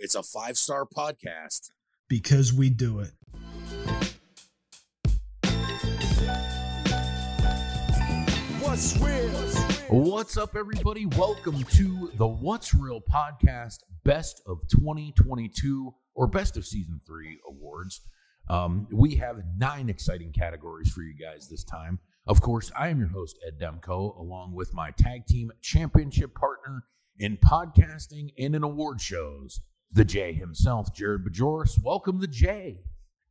It's a five star podcast. because we do it. What's real? What's up, everybody? Welcome to the What's Real podcast, Best of 2022 or Best of Season 3 awards. Um, we have nine exciting categories for you guys this time. Of course, I am your host, Ed Demko, along with my tag team championship partner in podcasting and in award shows, the J himself, Jared Bajoris. Welcome, the J.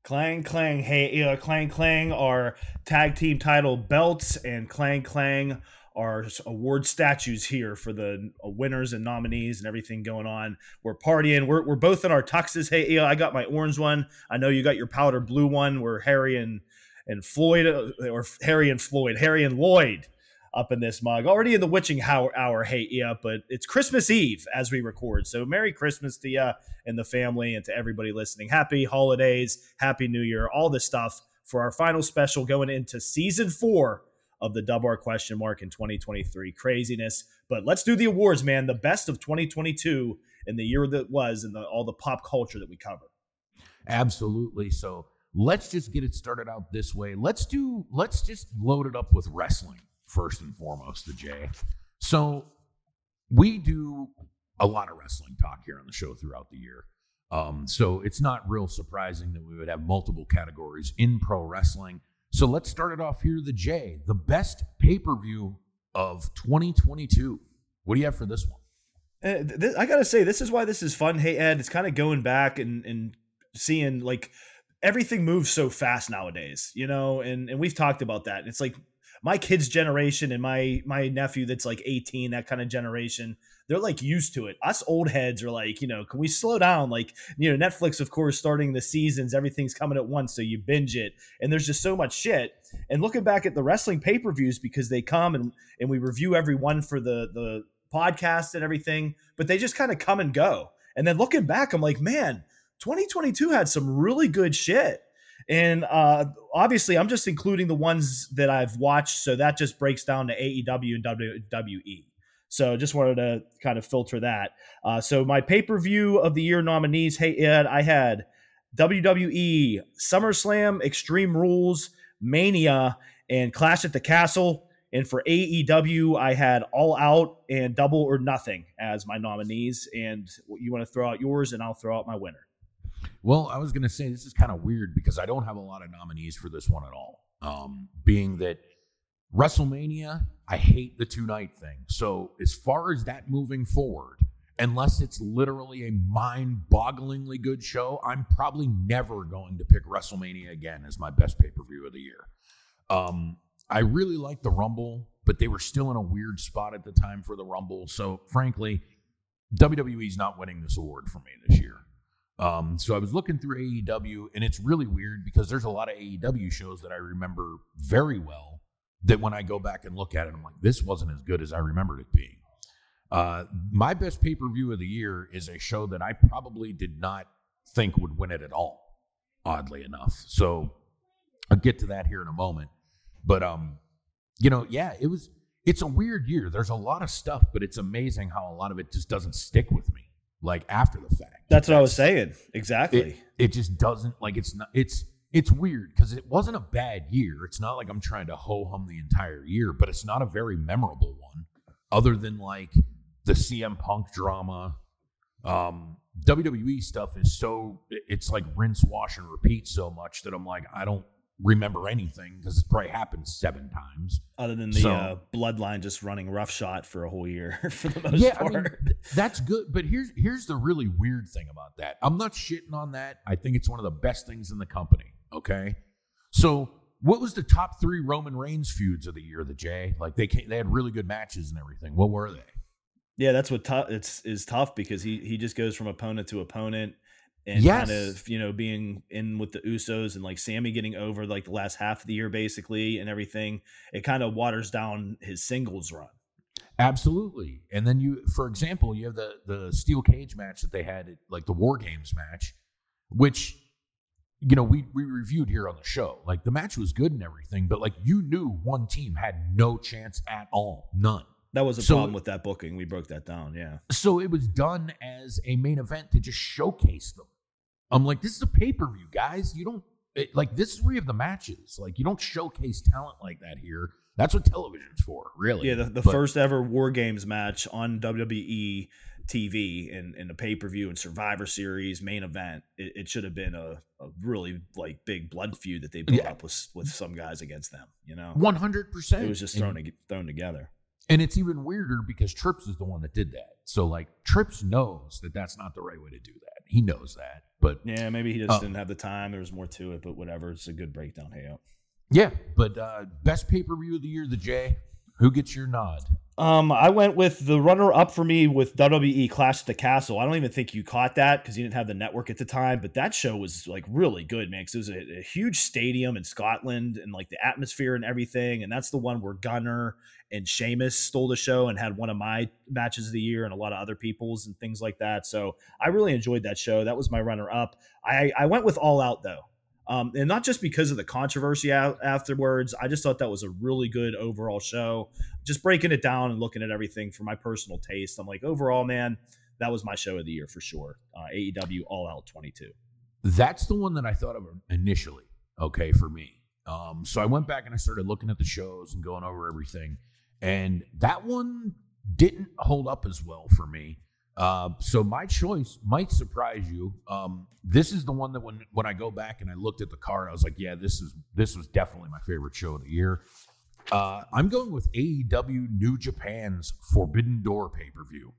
Clang Clang, hey, uh, Clang Clang are tag team title belts, and Clang Clang are award statues here for the uh, winners and nominees and everything going on. We're partying. We're, we're both in our tuxes. Hey, I got my orange one. I know you got your powder blue one. We're Harry and and Floyd, uh, or Harry and Floyd, Harry and Lloyd up in this mug. Already in the witching hour, hour hey, yeah, but it's Christmas Eve as we record. So Merry Christmas to you and the family and to everybody listening. Happy holidays, happy new year, all this stuff for our final special going into season four of the Dub R question mark in 2023. Craziness. But let's do the awards, man. The best of 2022 in the year that was and the, all the pop culture that we cover. Absolutely. So let's just get it started out this way. Let's do let's just load it up with wrestling first and foremost, the J. So we do a lot of wrestling talk here on the show throughout the year. Um, so it's not real surprising that we would have multiple categories in pro wrestling. So let's start it off here, the J, the best pay-per-view of 2022. What do you have for this one? Uh, th- I gotta say, this is why this is fun. Hey Ed, it's kind of going back and and seeing like everything moves so fast nowadays, you know, and and we've talked about that. It's like my kids' generation and my my nephew that's like 18, that kind of generation, they're like used to it. Us old heads are like, you know, can we slow down? Like, you know, Netflix, of course, starting the seasons, everything's coming at once, so you binge it, and there's just so much shit. And looking back at the wrestling pay per views because they come and and we review every one for the the podcast and everything, but they just kind of come and go. And then looking back, I'm like, man, 2022 had some really good shit. And uh, obviously, I'm just including the ones that I've watched, so that just breaks down to AEW and WWE. So just wanted to kind of filter that. Uh, so my pay per view of the year nominees, hey Ed, I had WWE, SummerSlam, Extreme Rules, Mania, and Clash at the Castle. And for AEW, I had All Out and Double or Nothing as my nominees. And you want to throw out yours, and I'll throw out my winner. Well, I was going to say this is kind of weird because I don't have a lot of nominees for this one at all. Um, being that WrestleMania, I hate the two night thing. So, as far as that moving forward, unless it's literally a mind bogglingly good show, I'm probably never going to pick WrestleMania again as my best pay per view of the year. Um, I really liked the Rumble, but they were still in a weird spot at the time for the Rumble. So, frankly, WWE's not winning this award for me this year. Um, so I was looking through AEW, and it's really weird because there's a lot of AEW shows that I remember very well. That when I go back and look at it, I'm like, this wasn't as good as I remembered it being. Uh, my best pay per view of the year is a show that I probably did not think would win it at all. Oddly enough, so I'll get to that here in a moment. But um, you know, yeah, it was. It's a weird year. There's a lot of stuff, but it's amazing how a lot of it just doesn't stick with me. Like after the fact. That's what I was saying. Exactly. It, it just doesn't like it's not it's it's weird because it wasn't a bad year. It's not like I'm trying to ho hum the entire year, but it's not a very memorable one, other than like the CM Punk drama. Um, WWE stuff is so it's like rinse, wash, and repeat so much that I'm like I don't remember anything because it's probably happened seven times. Other than the So- uh, bloodline just running roughshod for a whole year for the most yeah, I part. mean, that's good. But here's here's the really weird thing about that. I'm not shitting on that. I think it's one of the best things in the company. Okay, so what was the top three Roman Reigns feuds of the year? The Jay, like they came, they had really good matches and everything. What were they? Yeah, that's what it's is tough because he he just goes from opponent to opponent and Yes. kind of you know being in with the Usos and like Sami getting over like the last half of the year basically and everything. It kind of waters down his singles run. Absolutely. And then you, for example, you have the the steel cage match that they had, at, like the War Games match, which you know we we reviewed here on the show. Like the match was good and everything, but like you knew one team had no chance at all, none. That was a So- problem with that booking. We broke that down. Yeah. So it was done as a main event to just showcase them. I'm like, this is a pay per view, guys. You don't it, like this is where you have the matches. Like you don't showcase talent like that here. That's what television's for, really. Yeah, the, the But- first ever War Games match on WWE TV in, in a pay per view and Survivor Series main event. It, it should have been a, a really like big blood feud that they built Yeah. up with with some guys against them. You know, One hundred percent. it was just thrown ag- thrown together. And it's even weirder because Trips is the one that did that. So like Trips knows that that's not the right way to do that. He knows that. But Yeah, maybe he just Oh. didn't have the time. There was more to it, but whatever. It's a good breakdown. Hey, out. yeah, but uh best pay per view of the year, the J. Who gets your nod? Um, I went with the runner up for me with WWE Clash at the Castle. I don't even think you caught that because you didn't have the network at the time, but that show was like really good, man. Because it was a, a huge stadium in Scotland and like the atmosphere and everything. And that's the one where Gunther and Sheamus stole the show and had one of my matches of the year and a lot of other people's and things like that. So I really enjoyed that show. That was my runner up. I, I went with All Out though. Um, and not just because of the controversy a- afterwards. I just thought that was a really good overall show just breaking it down and looking at everything for my personal taste, I'm like, overall, man, that was my show of the year for sure. Uh, AEW All Out 22. That's the one that I thought of initially. Okay, for me. Um, so I went back and I started looking at the shows and going over everything, and that one didn't hold up as well for me. Uh, so my choice might surprise you. Um, this is the one that when when I go back and I looked at the card, I was like, yeah, this is this was definitely my favorite show of the year. Uh, I'm going with AEW New Japan's Forbidden Door pay per view.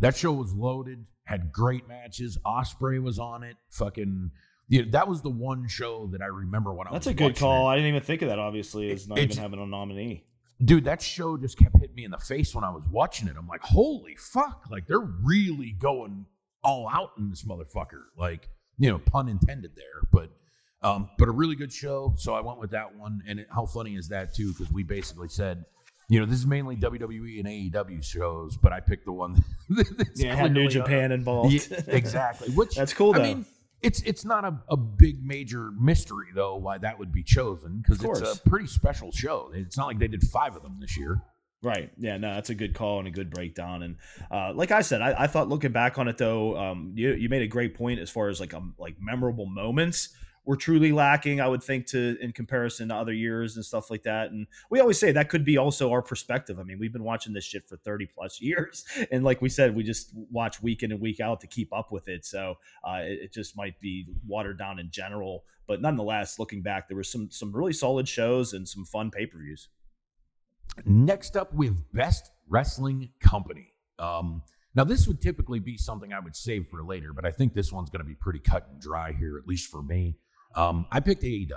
That show was loaded, had great matches. Ospreay was on it. Fucking, yeah, that was the one show that I remember when I That's was That's a good call. it. I didn't even think of that, obviously, as not It's- even having a nominee. Dude, that show just kept hitting me in the face when I was watching it. I'm like, holy fuck! Like they're really going all out in this motherfucker. Like, you know, pun intended there, but. Um, but a really good show, so I went with that one. And it, how funny is that too? Because we basically said, you know, this is mainly WWE and AEW shows, but I picked the one that's Yeah, had New uh, Japan involved. Yeah, exactly. Which That's cool, I mean, it's it's not a, a big major mystery though why that would be chosen because it's course. a pretty special show. It's not like they did five of them this year. Right. Yeah. No, that's a good call and a good breakdown. And uh, like I said, I, I thought looking back on it though, um, you you made a great point as far as like um like memorable moments were truly lacking. I would think to in comparison to other years and stuff like that. And we always say that could be also our perspective. I mean, we've been watching this shit for thirty plus years, and like we said, we just watch week in and week out to keep up with it. So uh, it, it just might be watered down in general. But nonetheless, looking back, there were some some really solid shows and some fun pay per views. Next up, have Best Wrestling Company. Um, now, this would typically be something I would save for later, but I think this one's going to be pretty cut and dry here, at least for me. Um, I picked AEW.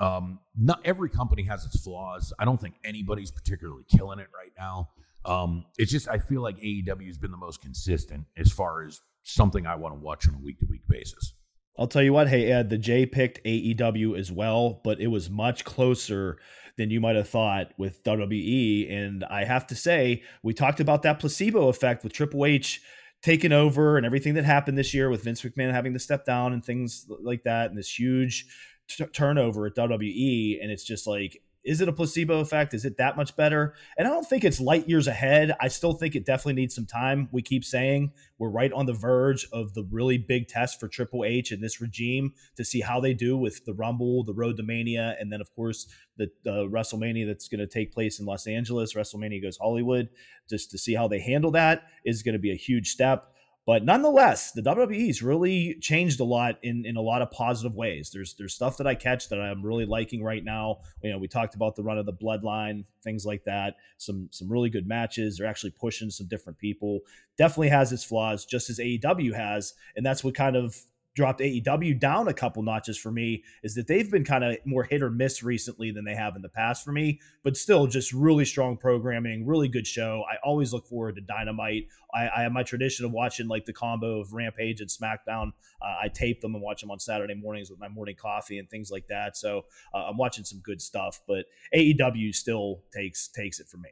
Um, not every company has its flaws. I don't think anybody's particularly killing it right now. Um, it's just I feel like AEW has been the most consistent as far as something I want to watch on a week to week basis. I'll tell you what, hey Ed, the J picked AEW as well, but it was much closer than you might have thought with WWE. And I have to say, we talked about that placebo effect with Triple H taking over and everything that happened this year with Vince McMahon having to step down and things like that, and this huge t- turnover at WWE. And it's just like, is it a placebo effect? Is it that much better? And I don't think it's light years ahead. I still think it definitely needs some time. We keep saying we're right on the verge of the really big test for Triple H and this regime to see how they do with the Rumble, the Road to Mania, and then, of course, the, the WrestleMania that's going to take place in Los Angeles. WrestleMania goes Hollywood. Just to see how they handle that is going to be a huge step. But nonetheless, the WWE's really changed a lot in, in a lot of positive ways. There's there's stuff that I catch that I'm really liking right now. You know, we talked about the run of the bloodline, things like that. Some some really good matches. They're actually pushing some different people. Definitely has its flaws, just as AEW has, and that's what kind of dropped AEW down a couple notches for me is that they've been kind of more hit or miss recently than they have in the past for me, but still just really strong programming, really good show. I always look forward to Dynamite. I, I have my tradition of watching like the combo of Rampage and SmackDown. Uh, I tape them and watch them on Saturday mornings with my morning coffee and things like that. So uh, I'm watching some good stuff, but AEW still takes takes it for me.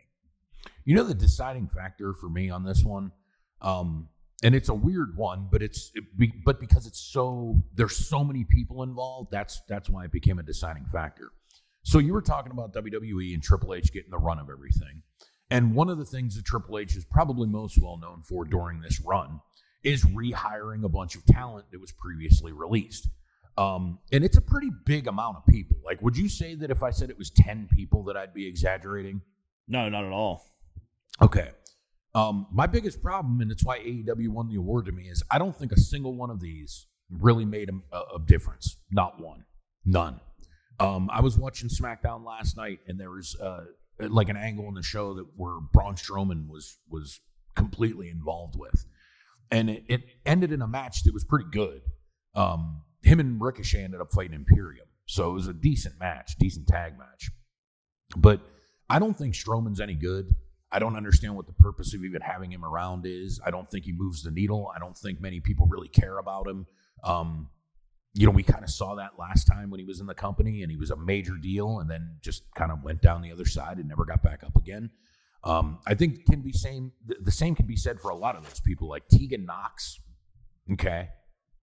You know the deciding factor for me on this one, um, and it's a weird one, but it's it be, but because it's so there's so many people involved, that's that's why it became a deciding factor. So you were talking about WWE and Triple H getting the run of everything, And one of the things that Triple H is probably most well known for during this run is rehiring a bunch of talent that was previously released. Um, and it's a pretty big amount of people. Like, would you say that if I said it was 10 people that I'd be exaggerating? No, not at all. Okay. Um, my biggest problem, and it's why AEW won the award to me, is I don't think a single one of these really made a, a difference. Not one. None. Um, I was watching SmackDown last night, and there was uh, like an angle in the show that where Braun Strowman was was completely involved with, and it, it ended in a match that was pretty good. Um, him and Ricochet ended up fighting Imperium, so it was a decent match, decent tag match. But I don't think Strowman's any good. I don't understand what the purpose of even having him around is. I don't think he moves the needle. I don't think many people really care about him. Um, you know, we kind of saw that last time when he was in the company and he was a major deal and then just kind of went down the other side and never got back up again. Um, I think can be same the same can be said for a lot of those people like Tegan Nox. Okay.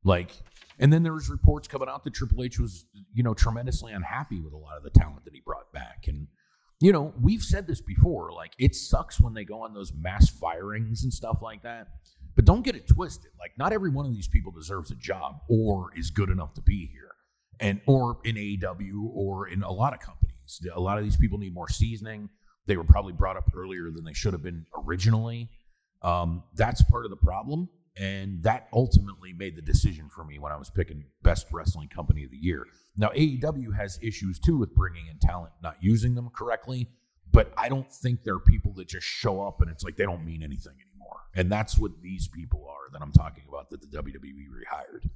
Like and then there was reports coming out that Triple H was, you know, tremendously unhappy with a lot of the talent that he brought back. And, you know, we've said this before, like it sucks when they go on those mass firings and stuff like that. But don't get it twisted. Like, not every one of these people deserves a job or is good enough to be here, and or in AEW or in a lot of companies. A lot of these people need more seasoning. They were probably brought up earlier than they should have been originally. Um, that's part of the problem, and that ultimately made the decision for me when I was picking best wrestling company of the year. Now AEW has issues too with bringing in talent, not using them correctly. But I don't think there are people that just show up and it's like they don't mean anything anymore. And that's what these people are that I'm talking about that the WWE rehired.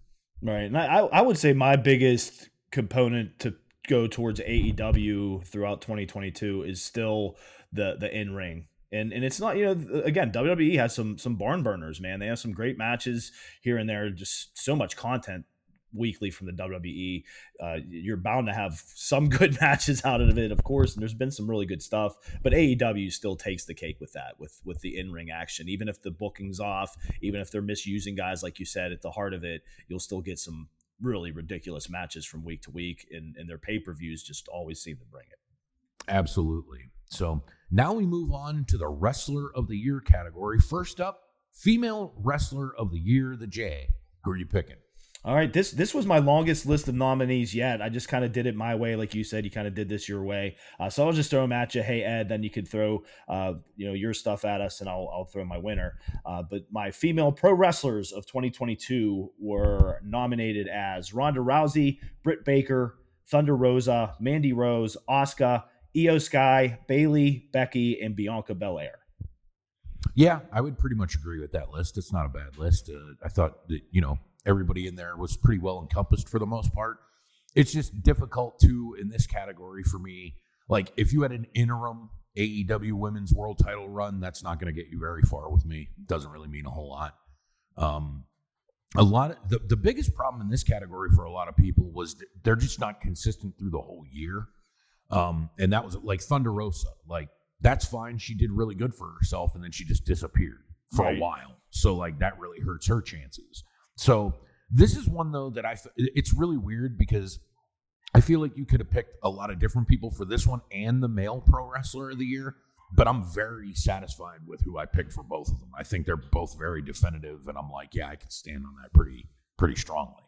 Right. And I, I would say my biggest component to go towards AEW throughout 2022 is still the the in ring. And and it's not, you know, again, WWE has some some barn burners, man. They have some great matches here and there, just so much content weekly from the WWE. Uh, you're bound to have some good matches out of it, of course, and there's been some really good stuff. But AEW still takes the cake with that, with with the in ring action. Even if the booking's off, even if they're misusing guys, like you said, at the heart of it, you'll still get some really ridiculous matches from week to week, and, and their pay per views just always seem to bring it. Absolutely. So now we move on to the Wrestler of the Year category. First up, Female Wrestler of the Year, the J. Who are you picking? All right, this this was my longest list of nominees yet. I just kind of did it my way, like you said. You kind of did this your way, uh, so I'll just throw them at you. Hey Ed, then you could throw uh, you know your stuff at us, and I'll I'll throw my winner. Uh, but my female pro wrestlers of 2022 were nominated as Ronda Rousey, Britt Baker, Thunder Rosa, Mandy Rose, Asuka, Iyo Sky, Bayley, Becky, and Bianca Belair. Yeah, I would pretty much agree with that list. It's not a bad list. Uh, I thought that you know everybody in there was pretty well encompassed for the most part. It's just difficult to in this category for me. Like if you had an interim AEW Women's World Title run, that's not going to get you very far with me. Doesn't really mean a whole lot. Um, a lot of the, the biggest problem in this category for a lot of people was they're just not consistent through the whole year. Um, and that was like Thunder Rosa. Like that's fine. She did really good for herself, and then she just disappeared for right. a while. So like that really hurts her chances. So this is one though that I it's really weird because I feel like you could have picked a lot of different people for this one and the male pro wrestler of the year, but I'm very satisfied with who I picked for both of them. I think they're both very definitive, and I'm like, yeah, I can stand on that pretty pretty strongly.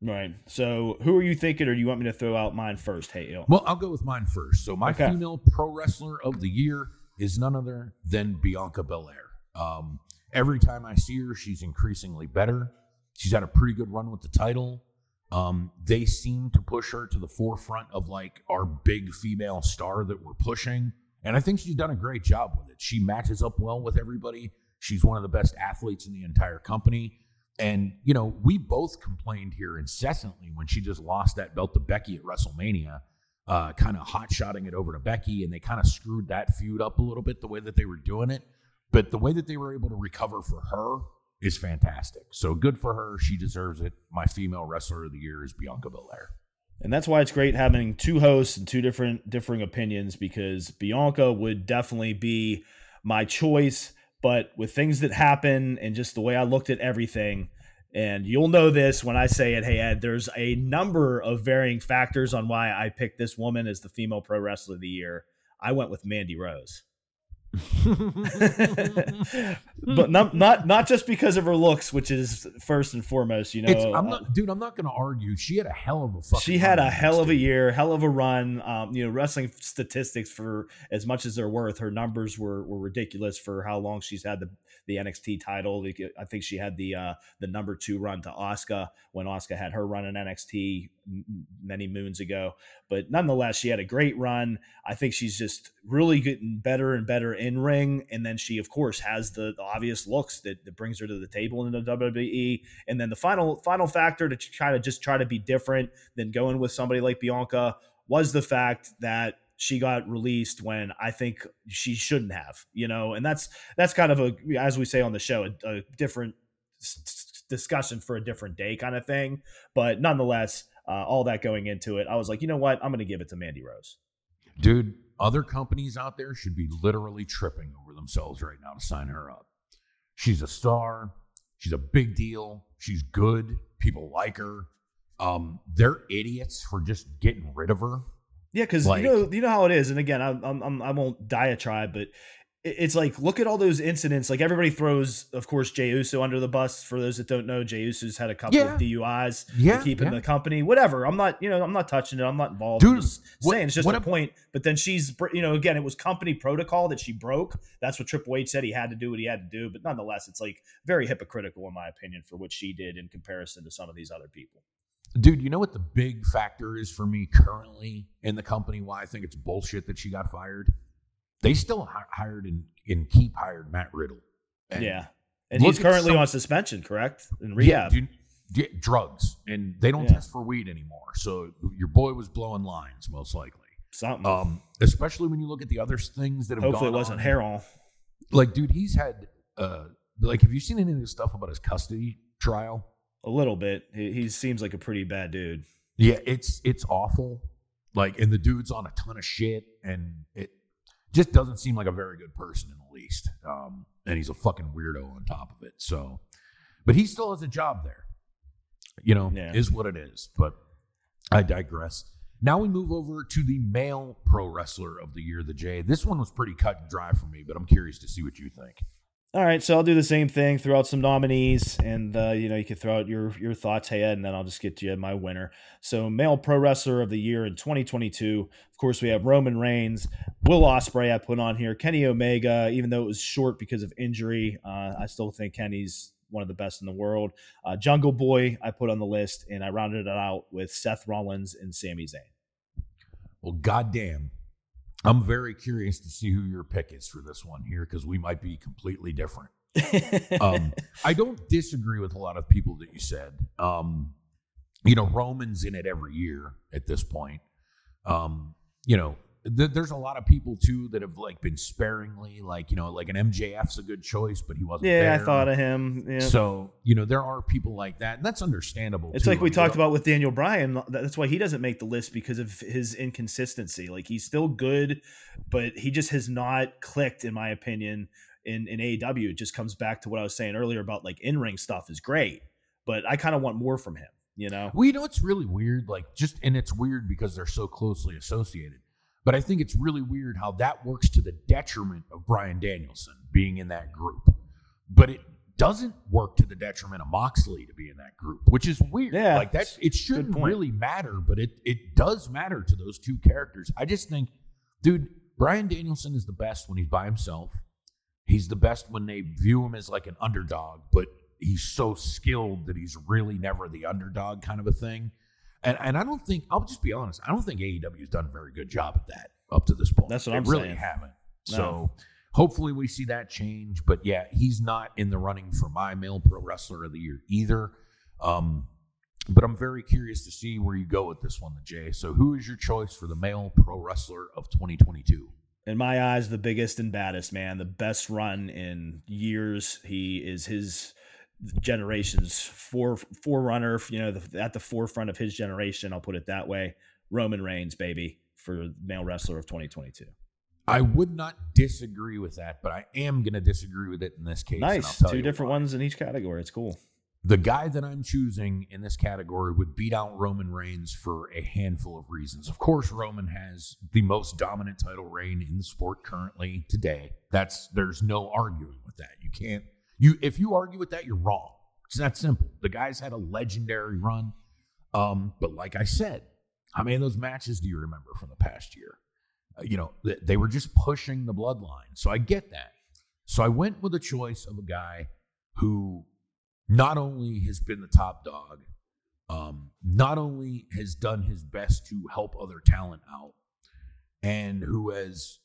Right. So, who are you thinking, or do you want me to throw out mine first? Hey, Il? Well, I'll go with mine first. So, my okay. female pro wrestler of the year is none other than Bianca Belair. Um, every time I see her, she's increasingly better. She's had a pretty good run with the title. Um, they seem to push her to the forefront of like our big female star that we're pushing. And I think she's done a great job with it. She matches up well with everybody. She's one of the best athletes in the entire company. And, you know, we both complained here incessantly when she just lost that belt to Becky at WrestleMania, uh, kind of hot shotting it over to Becky. And they kind of screwed that feud up a little bit the way that they were doing it. But the way that they were able to recover for her is fantastic. So good for her. She deserves it. My female wrestler of the year is Bianca Belair. And that's why it's great having two hosts and two different differing opinions because Bianca would definitely be my choice. But with things that happen and just the way I looked at everything, and you'll know this when I say it, hey Ed, there's a number of varying factors on why I picked this woman as the female pro wrestler of the year. I went with Mandy Rose. but not, not not just because of her looks, which is first and foremost. You know, It's, I'm uh, not, dude. I'm not going to argue. She had a hell of a fucking. she had a hell of a year, hell of a run. Um, you know, wrestling statistics for as much as they're worth, her numbers were were ridiculous for how long she's had the the NXT title. I think she had the uh, the number two run to Asuka when Asuka had her run in NXT many moons ago. But nonetheless, she had a great run. I think she's just really getting better and better in ring, and then she, of course, has the, the obvious looks that, that brings her to the table in the WWE. And then the final final factor to kind of just try to be different than going with somebody like Bianca was the fact that she got released when I think she shouldn't have, you know, and that's that's kind of a as we say on the show a, a different discussion for a different day kind of thing. But nonetheless, uh, all that going into it, I was like, you know what, I'm going to give it to Mandy Rose. dude. Other companies out there should be literally tripping over themselves right now to sign her up. She's a star. She's a big deal. She's good. People like her. Um, they're idiots for just getting rid of her. Yeah, because Like- you know you know how it is, and again, I'm, I'm, I'm I won't diatribe, but it's like look at all those incidents. Like everybody throws, of course, Jey Uso under the bus. For those that don't know, Jey Uso's had a couple Yeah. of DUIs. Yeah, to keep in yeah. the company. Whatever. I'm not, you know, I'm not touching it. I'm not involved. I'm Dude, just what- saying it's just a ab- point. But then she's, you know, again, it was company protocol that she broke. That's what Triple H said he had to do what he had to do. But nonetheless, it's like very hypocritical in my opinion for what she did in comparison to some of these other people. Dude, you know what the big factor is for me currently in the company? Why I think it's bullshit that she got fired. They still hi- hired and, and keep hired Matt Riddle. And yeah, and he's currently some- on suspension, correct? In Yeah, rehab. yeah, drugs, and they don't Yeah. test for weed anymore. So your boy was blowing lines, most likely. Something. Um, especially when you look at the other things that have Hopefully, it wasn't on. hair on. Like, dude, he's had uh, like, have you seen any of the stuff about his custody trial? A little bit. He, he seems like a pretty bad dude. Yeah, it's it's awful. Like, and the dude's on a ton of shit, and it just doesn't seem like a very good person in the least. Um, and he's a fucking weirdo on top of it. So, but he still has a job there. You know, Yeah. is what it is. But I digress. Now we move over to the male pro wrestler of the year, the J. This one was pretty cut and dry for me, but I'm curious to see what you think. All right, so I'll do the same thing. Throw out some nominees, and uh, you know you can throw out your your thoughts, hey and then I'll just get to you my winner. So, male pro wrestler of the year in 2022. Of course, we have Roman Reigns, Will Ospreay. I put on here Kenny Omega, even though it was short because of injury. Uh, I still think Kenny's one of the best in the world. Uh, Jungle Boy, I put on the list, and I rounded it out with Seth Rollins and Sami Zayn. Well, goddamn. I'm very curious to see who your pick is for this one here because we might be completely different. Um, I don't disagree with a lot of people that you said. Um, you know, Roman's in it every year at this point. Um, you know, th- there's a lot of people too that have like been sparingly, like you know, like an MJF's a good choice, but he wasn't. yeah, I thought of him. Yeah. So you know, there are people like that, and that's understandable. It's too. like we I mean, talked about with Daniel Bryan. That's why he doesn't make the list because of his inconsistency. Like he's still good, but he just has not clicked, in my opinion, in, in AEW. It just comes back to what I was saying earlier about like in ring stuff is great, but I kind of want more from him, you know? Well, you know, it's really weird. Like, just, and it's weird because they're so closely associated. But I think it's really weird how that works to the detriment of Bryan Danielson being in that group. But it doesn't work to the detriment of Moxley to be in that group, which is weird. Yeah, Like, that, it shouldn't really matter, but it, it does matter to those two characters. I just think, dude, Bryan Danielson is the best when he's by himself. He's the best when they view him as like an underdog, but he's so skilled that he's really never the underdog kind of a thing. And and I don't think I'll just be honest, I don't think AEW has done a very good job at that up to this point. That's what they I'm really saying. haven't. No. So hopefully we see that change. But yeah, he's not in the running for my male pro wrestler of the year either. Um, but I'm very curious to see where you go with this one, the Jay. So who is your choice for the male pro wrestler of 2022? in my eyes, the biggest and baddest man, the best run in years. He is his generation's fore forerunner. You know, the, at the forefront of his generation. I'll put it that way. Roman Reigns, baby, for male wrestler of 2022. I would not disagree with that, but I am going to disagree with it in this case. Nice, two different why. ones in each category. It's cool. the guy that I'm choosing in this category would beat out Roman Reigns for a handful of reasons. Of course, Roman has the most dominant title reign in the sport currently today. That's there's no arguing with that. You can't you if you argue with that, you're wrong. It's that simple. The guy's had a legendary run. Um, but like I said, how many of those matches do you remember from the past year? Uh, you know, they, they were just pushing the bloodline. So I get that. So I went with a choice of a guy who not only has been the top dog, um, not only has done his best to help other talent out, and who has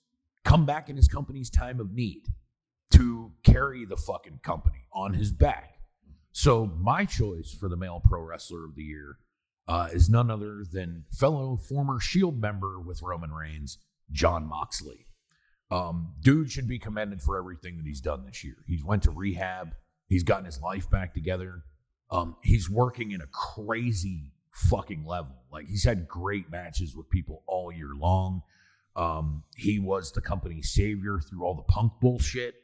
come back in his company's time of need to carry the fucking company on his back. So my choice for the male pro wrestler of the year uh, is none other than fellow former Shield member with Roman Reigns, Jon Moxley. Um, dude should be commended for everything that he's done this year. He's went to rehab. He's gotten his life back together. Um, he's working in a crazy fucking level. Like he's had great matches with people all year long. Um, he was the company's savior through all the punk bullshit.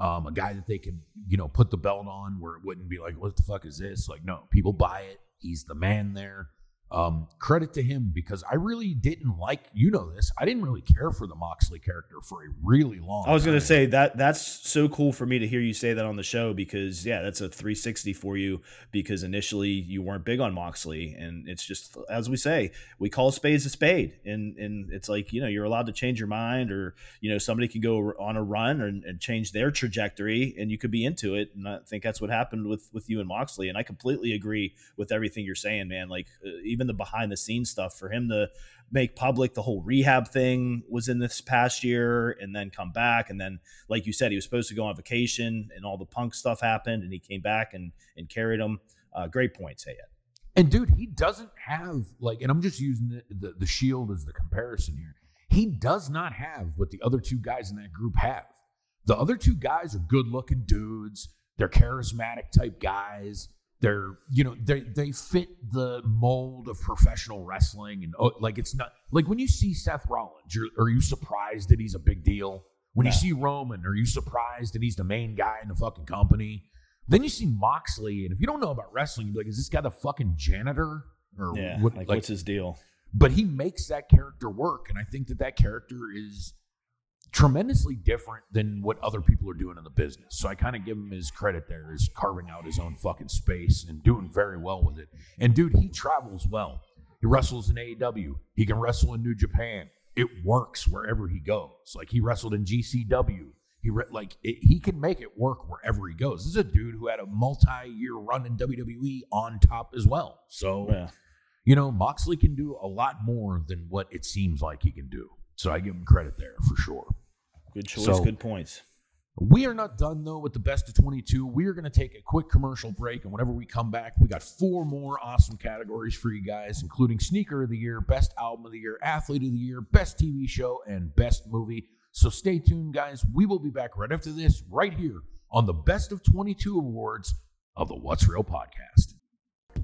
Um, a guy that they could, you know, put the belt on where it wouldn't be like, what the fuck is this? Like, no, people buy it. He's the man there. Um, credit to him because I really didn't like you know this. I didn't really care for the Moxley character for a really long. I was going to say that that's so cool for me to hear you say that on the show because yeah, that's a 360 for you because initially you weren't big on Moxley and it's just as we say, we call spades a spade and and it's like, you know, you're allowed to change your mind or you know, somebody can go on a run and, and change their trajectory and you could be into it and I think that's what happened with with you and Moxley and I completely agree with everything you're saying, man. Like uh, even the behind the scenes stuff for him to make public the whole rehab thing was in this past year and then come back and then like you said he was supposed to go on vacation and all the punk stuff happened and he came back and and carried him uh, great points hey And dude, he doesn't have like, and I'm just using the, the, the shield as the comparison here. He does not have what the other two guys in that group have. The other two guys are good looking dudes. They're charismatic type guys. They're, you know, they they fit the mold of professional wrestling, and oh, like it's not like when you see Seth Rollins, you're, are you surprised that he's a big deal? When you see Roman, are you surprised that he's the main guy in the fucking company? Then you see Moxley, and if you don't know about wrestling, you'd be like, is this guy the fucking janitor? Or yeah what, like, like, what's his deal but he makes that character work. And I think that that character is tremendously different than what other people are doing in the business. So I kind of give him his credit there is carving out his own fucking space and doing very well with it. And dude, he travels well. He wrestles in AEW. He can wrestle in New Japan. It works wherever he goes. Like he wrestled in GCW. He re- like it, he can make it work wherever he goes. This is a dude who had a multi-year run in WWE on top as well. So yeah you know, Moxley can do a lot more than what it seems like he can do. So I give him credit there for sure. good choice So- good points We are not done though with the best of 22. We are going to take a quick commercial break, and whenever we come back, we got four more awesome categories for you guys, including Sneaker of the Year, Best Album of the Year, Athlete of the Year, Best TV Show, and Best Movie. So stay tuned, guys. We will be back right after this, right here on the Best of 22 awards of the What's Real podcast.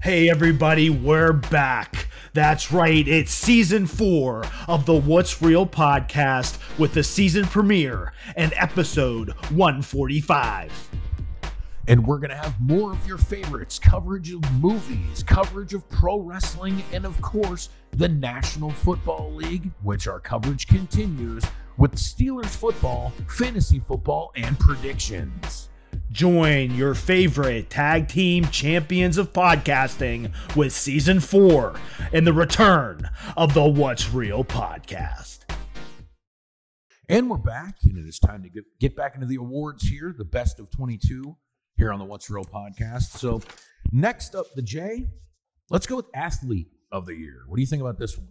Hey everybody, we're back. That's right, it's season four of the What's Real podcast with the season premiere and episode 145. And we're going to have more of your favorites coverage of movies, coverage of pro wrestling, and of course, the National Football League, which our coverage continues with Steelers football, fantasy football, and predictions. Join your favorite tag team champions of podcasting with season four and the return of the What's Real podcast. And we're back, and it is time to get, get back into the awards here, the best of 22 here on the What's Real podcast. So, next up, the J, let's go with Athlete of the Year. What do you think about this one?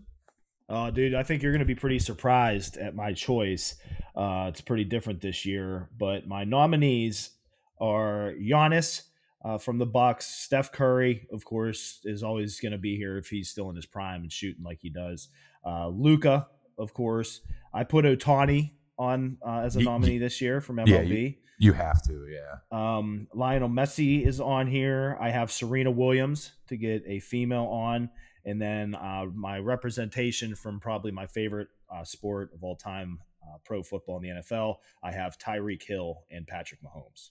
Uh, dude, I think you're going to be pretty surprised at my choice. Uh, it's pretty different this year, but my nominees are Giannis uh, from the Bucks. Steph Curry, of course, is always going to be here if he's still in his prime and shooting like he does. Uh, Luka, of course. I put Ohtani on uh, as a Ye- nominee this year from Yeah, MLB. You have to, yeah. Um, Lionel Messi is on here. I have Serena Williams to get a female on, and then uh, my representation from probably my favorite uh, sport of all time, uh, pro football in the NFL. I have Tyreek Hill and Patrick Mahomes.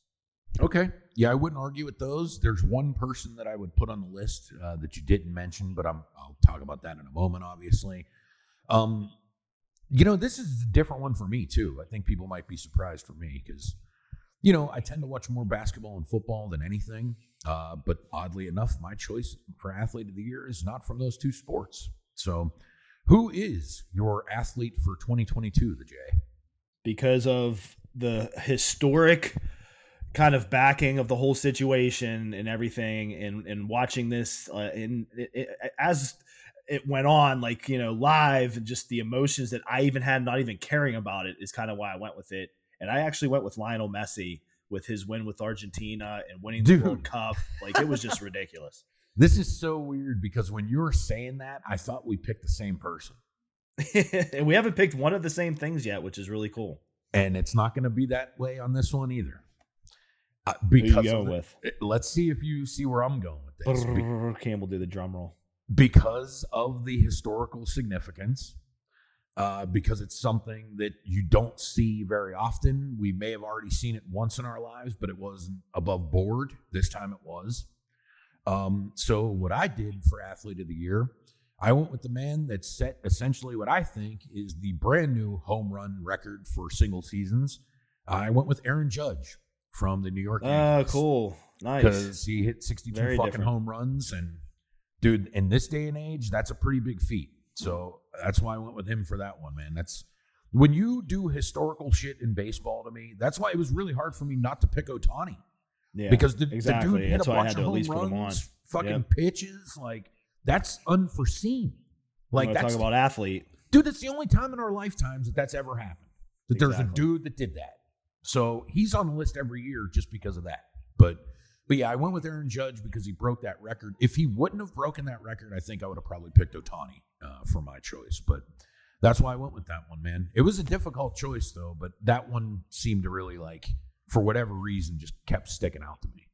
Okay. Yeah, I wouldn't argue with those. There's one person that I would put on the list uh, that you didn't mention, but I'm, I'll talk about that in a moment, obviously. Um, you know, this is a different one for me, too. I think people might be surprised for me because, you know, I tend to watch more basketball and football than anything. Uh, but oddly enough, my choice for athlete of the year is not from those two sports. So, who is your athlete for 2022, the J? because of the historic kind of backing of the whole situation and everything and and watching this uh, in it, it, as it went on like you know live and just the emotions that I even had not even caring about it is kind of why I went with it and I actually went with Lionel Messi with his win with Argentina and winning the Dude. World Cup like it was just ridiculous This is so weird because when you were saying that, I thought we picked the same person. and we haven't picked one of the same things yet which is really cool And it's not going to be that way on this one either. Uh, because of going the- with let's see if you see where I'm going with this. Be- Campbell do the drum roll because of the historical significance, uh, because it's something that you don't see very often. We may have already seen it once in our lives, but it wasn't above board. This time it was. Um, so, what I did for Athlete of the Year, I went with the man that set essentially what I think is the brand new home run record for single seasons. I went with Aaron Judge from the New York Oh, Yankees cool. Nice. because he hit 62 Very fucking different. home runs and dude in this day and age that's a pretty big feat so that's why i went with him for that one man that's when you do historical shit in baseball to me that's why it was really hard for me not to pick ohtani Yeah, because the, the exactly. dude hit That's a why I bunch had of to at home least put him on. runs fucking Yep. pitches like that's unforeseen like that's talk about athlete. dude that's the only time in our lifetimes that that's ever happened that there's a Exactly. dude that did that so he's on the list every year just because of that. But but yeah i went with aaron judge because he broke that record. If he wouldn't have broken that record i think i would have probably picked ohtani uh, for my choice. But that's why i went with that one man. It was a difficult choice though but that one seemed to really like for whatever reason just kept sticking out to me.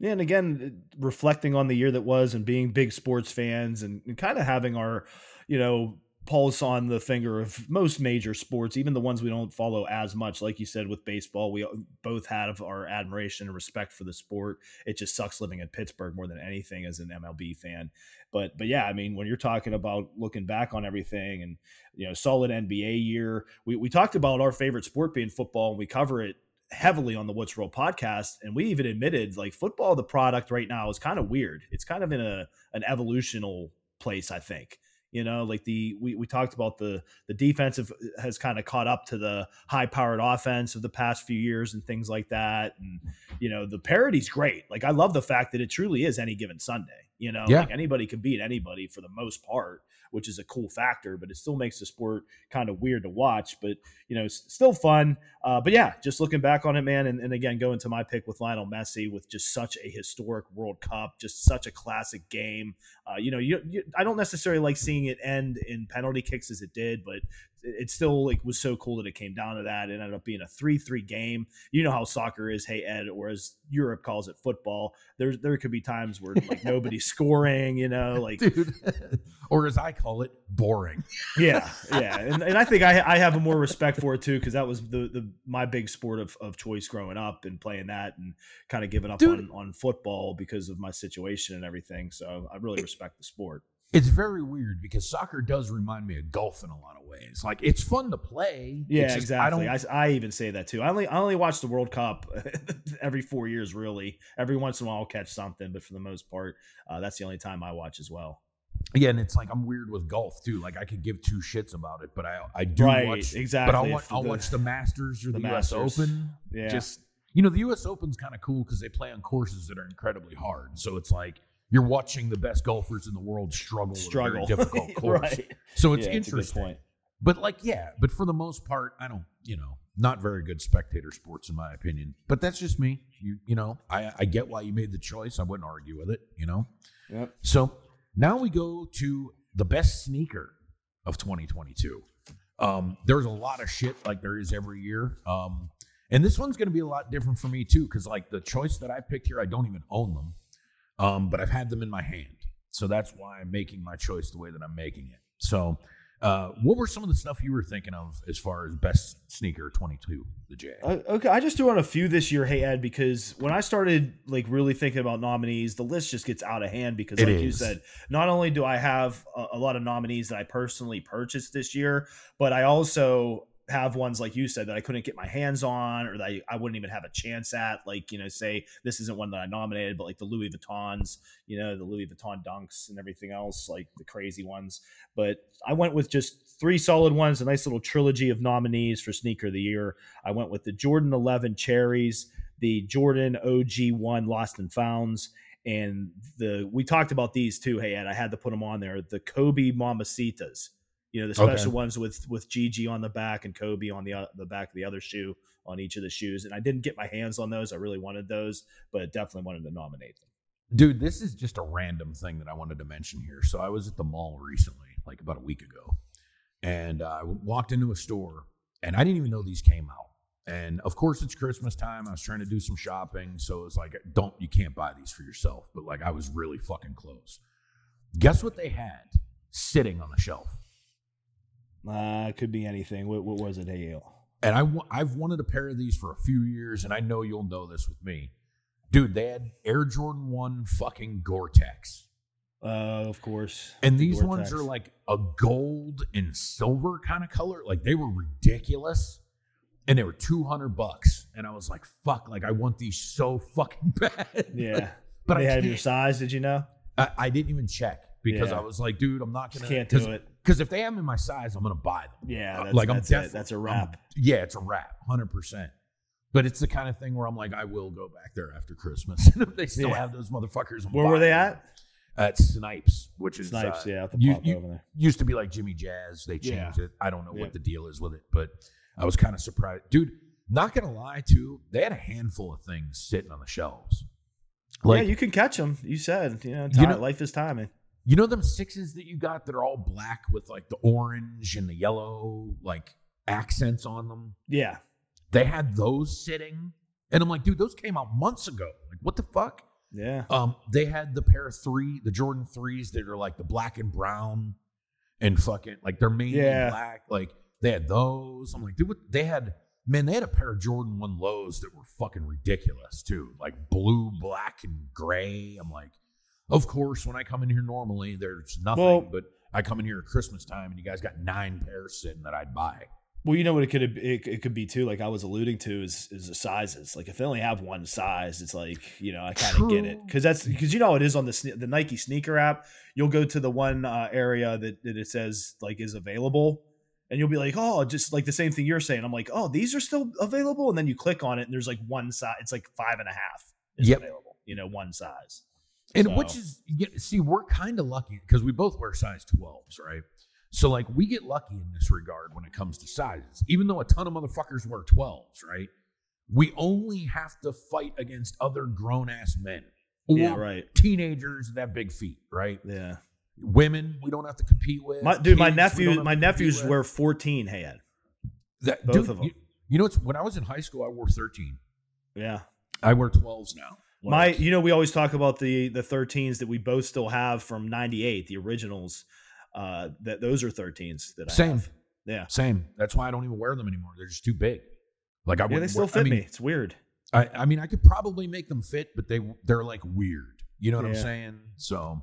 Yeah, and again, reflecting on the year that was and being big sports fans and, and kind of having our, you know, pulse on the finger of most major sports, even the ones we don't follow as much. Like you said with baseball, we both have our admiration and respect for the sport. It just sucks living in Pittsburgh more than anything as an MLB fan. But but yeah, I mean, when you're talking about looking back on everything and you know, solid NBA year, we we talked about our favorite sport being football, and we cover it heavily on the What's Real podcast, and we even admitted like football, the product right now is kind of weird. It's kind of in a an evolutional place, I think. You know, like the we, we talked about the the defensive uh, has kind of caught up to the high powered offense of the past few years and things like that. And you know, the parody's great. Like I love the fact that it truly is any given Sunday. You know, Yeah. like anybody can beat anybody for the most part, which is a cool factor. But it still makes the sport kind of weird to watch. But you know, still fun. Uh, but yeah, just looking back on it, man, and, and again, going to my pick with Lionel Messi with just such a historic World Cup, just such a classic game. Uh, you know, you, you, I don't necessarily like seeing it end in penalty kicks as it did, but it, still like was so cool that it came down to that. It ended up being a three-three game. You know how soccer is, hey Ed, or as Europe calls it, football. There, there could be times where like nobody's scoring. You know, like dude or as i call it boring yeah, yeah, and, and I think I I have a more respect for it too because that was the the my big sport of, of choice growing up and playing that and kind of giving up Dude. on on football because of my situation and everything. So I really respect the sport. It's very weird because soccer does remind me of golf in a lot of ways. Like it's fun to play. Yeah, just- exactly. I I. I, even say that too. I only I only watch the World Cup every four years, really. Every once in a while, I'll catch something, but for the most part, uh, that's the only time I watch as well. yeah, and it's like I'm weird with golf too. Like I could give two shits about it, but I I do Right, watch. exactly. But I'll, watch, I'll the- watch the Masters or the, the U.S. Masters. Open. Yeah, Just you know, the U.S. Open's kind of cool because they play on courses that are incredibly hard. So it's like you're watching the best golfers in the world struggle, struggle. with a very difficult course. right. So it's Yeah, interesting. point. But like, yeah, but for the most part, I don't, you know, not very good spectator sports in my opinion. But that's just me. You, you know, I, I get why you made the choice. I wouldn't argue with it. You know. Yep. So now we go to the best sneaker of 2022. Um, there's a lot of shit like there is every year. Um, and this one's going to be a lot different for me too, because like the choice that I picked here, I don't even own them, um, but I've had them in my hand. So that's why I'm making my choice the way that I'm making it. So Uh, what were some of the stuff you were thinking of as far as best sneaker 22, the J? Uh, okay, I just threw on a few this year, hey Ed, because when I started like really thinking about nominees, the list just gets out of hand because, It like you said, not only do I have a, a lot of nominees that I personally purchased this year, but I also have ones like you said that I couldn't get my hands on or that I, I wouldn't even have a chance at. Like, you know, say this isn't one that I nominated, but like the Louis Vuittons, you know, the Louis Vuitton dunks and everything else, like the crazy ones. But I went with just three solid ones, a nice little trilogy of nominees for Sneaker of the Year. I went with the Jordan 11 Cherries, the Jordan OG 1 Lost and Founds, and the we talked about these too. Hey, Ed, I had to put them on there. The Kobe Mamacitas, you know, the Okay. special ones with with Gigi on the back and Kobe on the o- the back of the other shoe on each of the shoes. And I didn't get my hands on those. I really wanted those, but definitely wanted to nominate them. Dude, this is just a random thing that I wanted to mention here. So I was at the mall recently, like about a week ago, and uh, I walked into a store, and I didn't even know these came out. And of course, it's Christmas time. I was trying to do some shopping, so it was like, don't you can't buy these for yourself. But like, I was really fucking close. Guess what they had sitting on the shelf? Uh, it could be anything. What, what was it, Hey, Ale? And I, I've wanted a pair of these for a few years, and I know you'll know this with me, dude. They had Air Jordan One fucking Gore-Tex. Uh, of course. And these ones Gore-Tex. are like a gold and silver kind of color. Like they were ridiculous. And they were 200 bucks. And I was like, fuck, like I want these so fucking bad. Yeah. but they I have can't. your size, did you know? I, I didn't even check because Yeah. I was like, dude, I'm not going to. can't do it. Because if they have them in my size, I'm going to buy them. Yeah, Uh, that's, like I'm that's, definitely, it. that's a I'm- wrap. yeah, it's a wrap, 100%. But it's the kind of thing where I'm like, I will go back there after Christmas. and if they still Yeah. have those motherfuckers, I'm Where were they at? At Snipes, which is Snipes, uh, yeah, at the you- you- over there. used to be like Jimmy Jazz. They Yeah. changed it. I don't know Yeah. what the deal is with it, but I was kind of surprised. Dude, not gonna lie, too, they had a handful of things sitting on the shelves. Like yeah, you can catch them. You said, you know, You know- life is timing. You know them sixes that you got that are all black with like the orange and the yellow like accents on them. Yeah. They had those sitting, and I'm like, dude, those came out months ago. Like, what the fuck? Yeah. Um, they had the pair of three, the Jordan threes that are like the black and brown, and fucking like they're mainly Yeah. black. Like they had those. I'm like, dude, what? They had man, they had a pair of Jordan one lows that were fucking ridiculous too, like blue, black, and gray. I'm like, of course, when I come in here normally, there's nothing, Well- but I come in here at Christmas time, and you guys got nine pairs sitting that I'd buy. Well, you know what it could it, it could be too. Like I was alluding to is is the sizes. Like if they only have one size, it's like you know I kind of get it because that's because you know it is on the the Nike sneaker app. You'll go to the one uh, area that, that it says like is available, and you'll be like, oh, just like the same thing you're saying. I'm like, oh, these are still available, and then you click on it, and there's like one size. It's like five and a half is Yep. available. You know, one size. And So- which is, see, we're kind of lucky because we both wear size 12s, right? So, like, we get lucky in this regard when it comes to sizes. Even though a ton of motherfuckers wear 12s, right? We only have to fight against other grown ass men or Yeah, right. teenagers that have big feet, right? Yeah, Women, we don't have to compete with. my, dude, my Kids, nephews, have my nephews with. were 14. Hey, Ed. That- both dude, them. You, you know, it's when I was in high school, I wore 13. Yeah. I wear 12s now. My, you know, we always talk about the the 13s that we both still have from '98, the originals. Uh, that those are 13s that I Same. have. Yeah, same. That's why I don't even wear them anymore. They're just too big. Like I yeah, they still wear- fit I mean, me. It's weird. I, I mean, I could probably make them fit, but they they're like weird. You know what I'm saying? So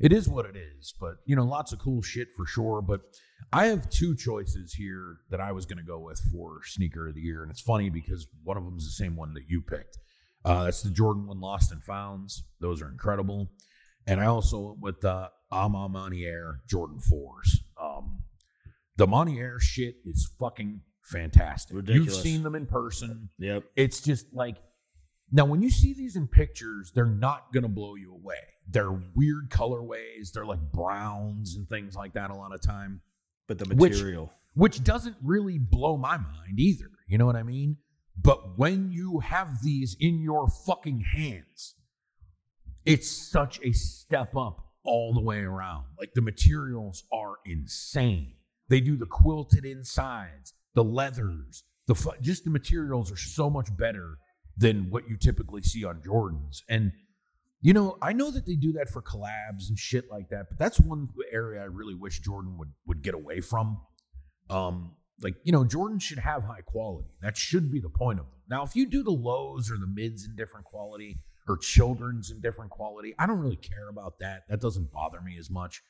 it is what it is. But you know, lots of cool shit for sure. But I have two choices here that I was going to go with for sneaker of the year, and it's funny because one of them is the same one that you picked. Uh, that's the Jordan One Lost and Founds. Those are incredible. And I also went with the A Ma Maniére Jordan Fours. Um, the Maniére shit is fucking fantastic. Ridiculous. You've seen them in person Yep. it's just like now when you see these in pictures they're not going to blow you away they're weird colorways they're like browns and things like that a lot of time But the Which- material. which doesn't really blow my mind either you know what i mean but when you have these in your fucking hands it's such a step up all the way around. Like the materials are insane. They do the quilted insides the leathers the fu- just the materials are so much better than what you typically see on jordans. And You know, I know that they do that for collabs and shit like that, but that's one area I really wish Jordan would would get away from. Um, like you know, Jordan should have high quality. That should be the point of them. Now, if you do the lows or the mids in different quality or children's in different quality, I don't really care about that. That doesn't bother me as much.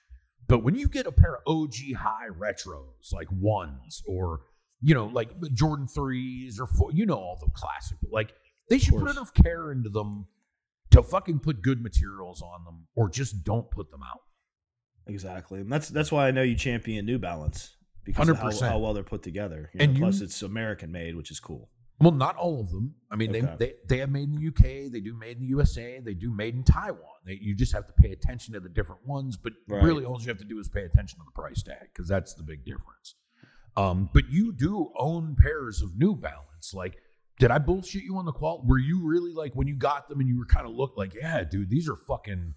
But when you get a pair of OG high retros like ones or you know like Jordan threes or four, you know all the classic like they should put enough care into them to fucking put good materials on them or just don't put them out. Exactly. And that's that's why I know you champion New Balance because how, 100%. how well they're put together. You know, And you- plus it's American made, which is cool. Well, not all of them. I mean, Okay. they, they they have made in the UK, they do made in the USA, they do made in Taiwan. They, you just have to pay attention to the different ones, but Right. really all you have to do is pay attention to the price tag because that's the big difference. Um, but you do own pairs of New Balance. Like, did I bullshit you on the qual? Were you really like when you got them and you were kind of looked like, yeah, dude, these are fucking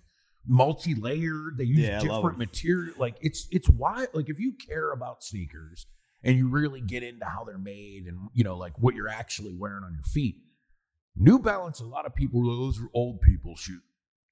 multi-layered. They use Yeah, different material. Like it's it's why like if you care about sneakers and you really get into how they're made and you know like what you're actually wearing on your feet. New Balance, a lot of people those are old people shoes.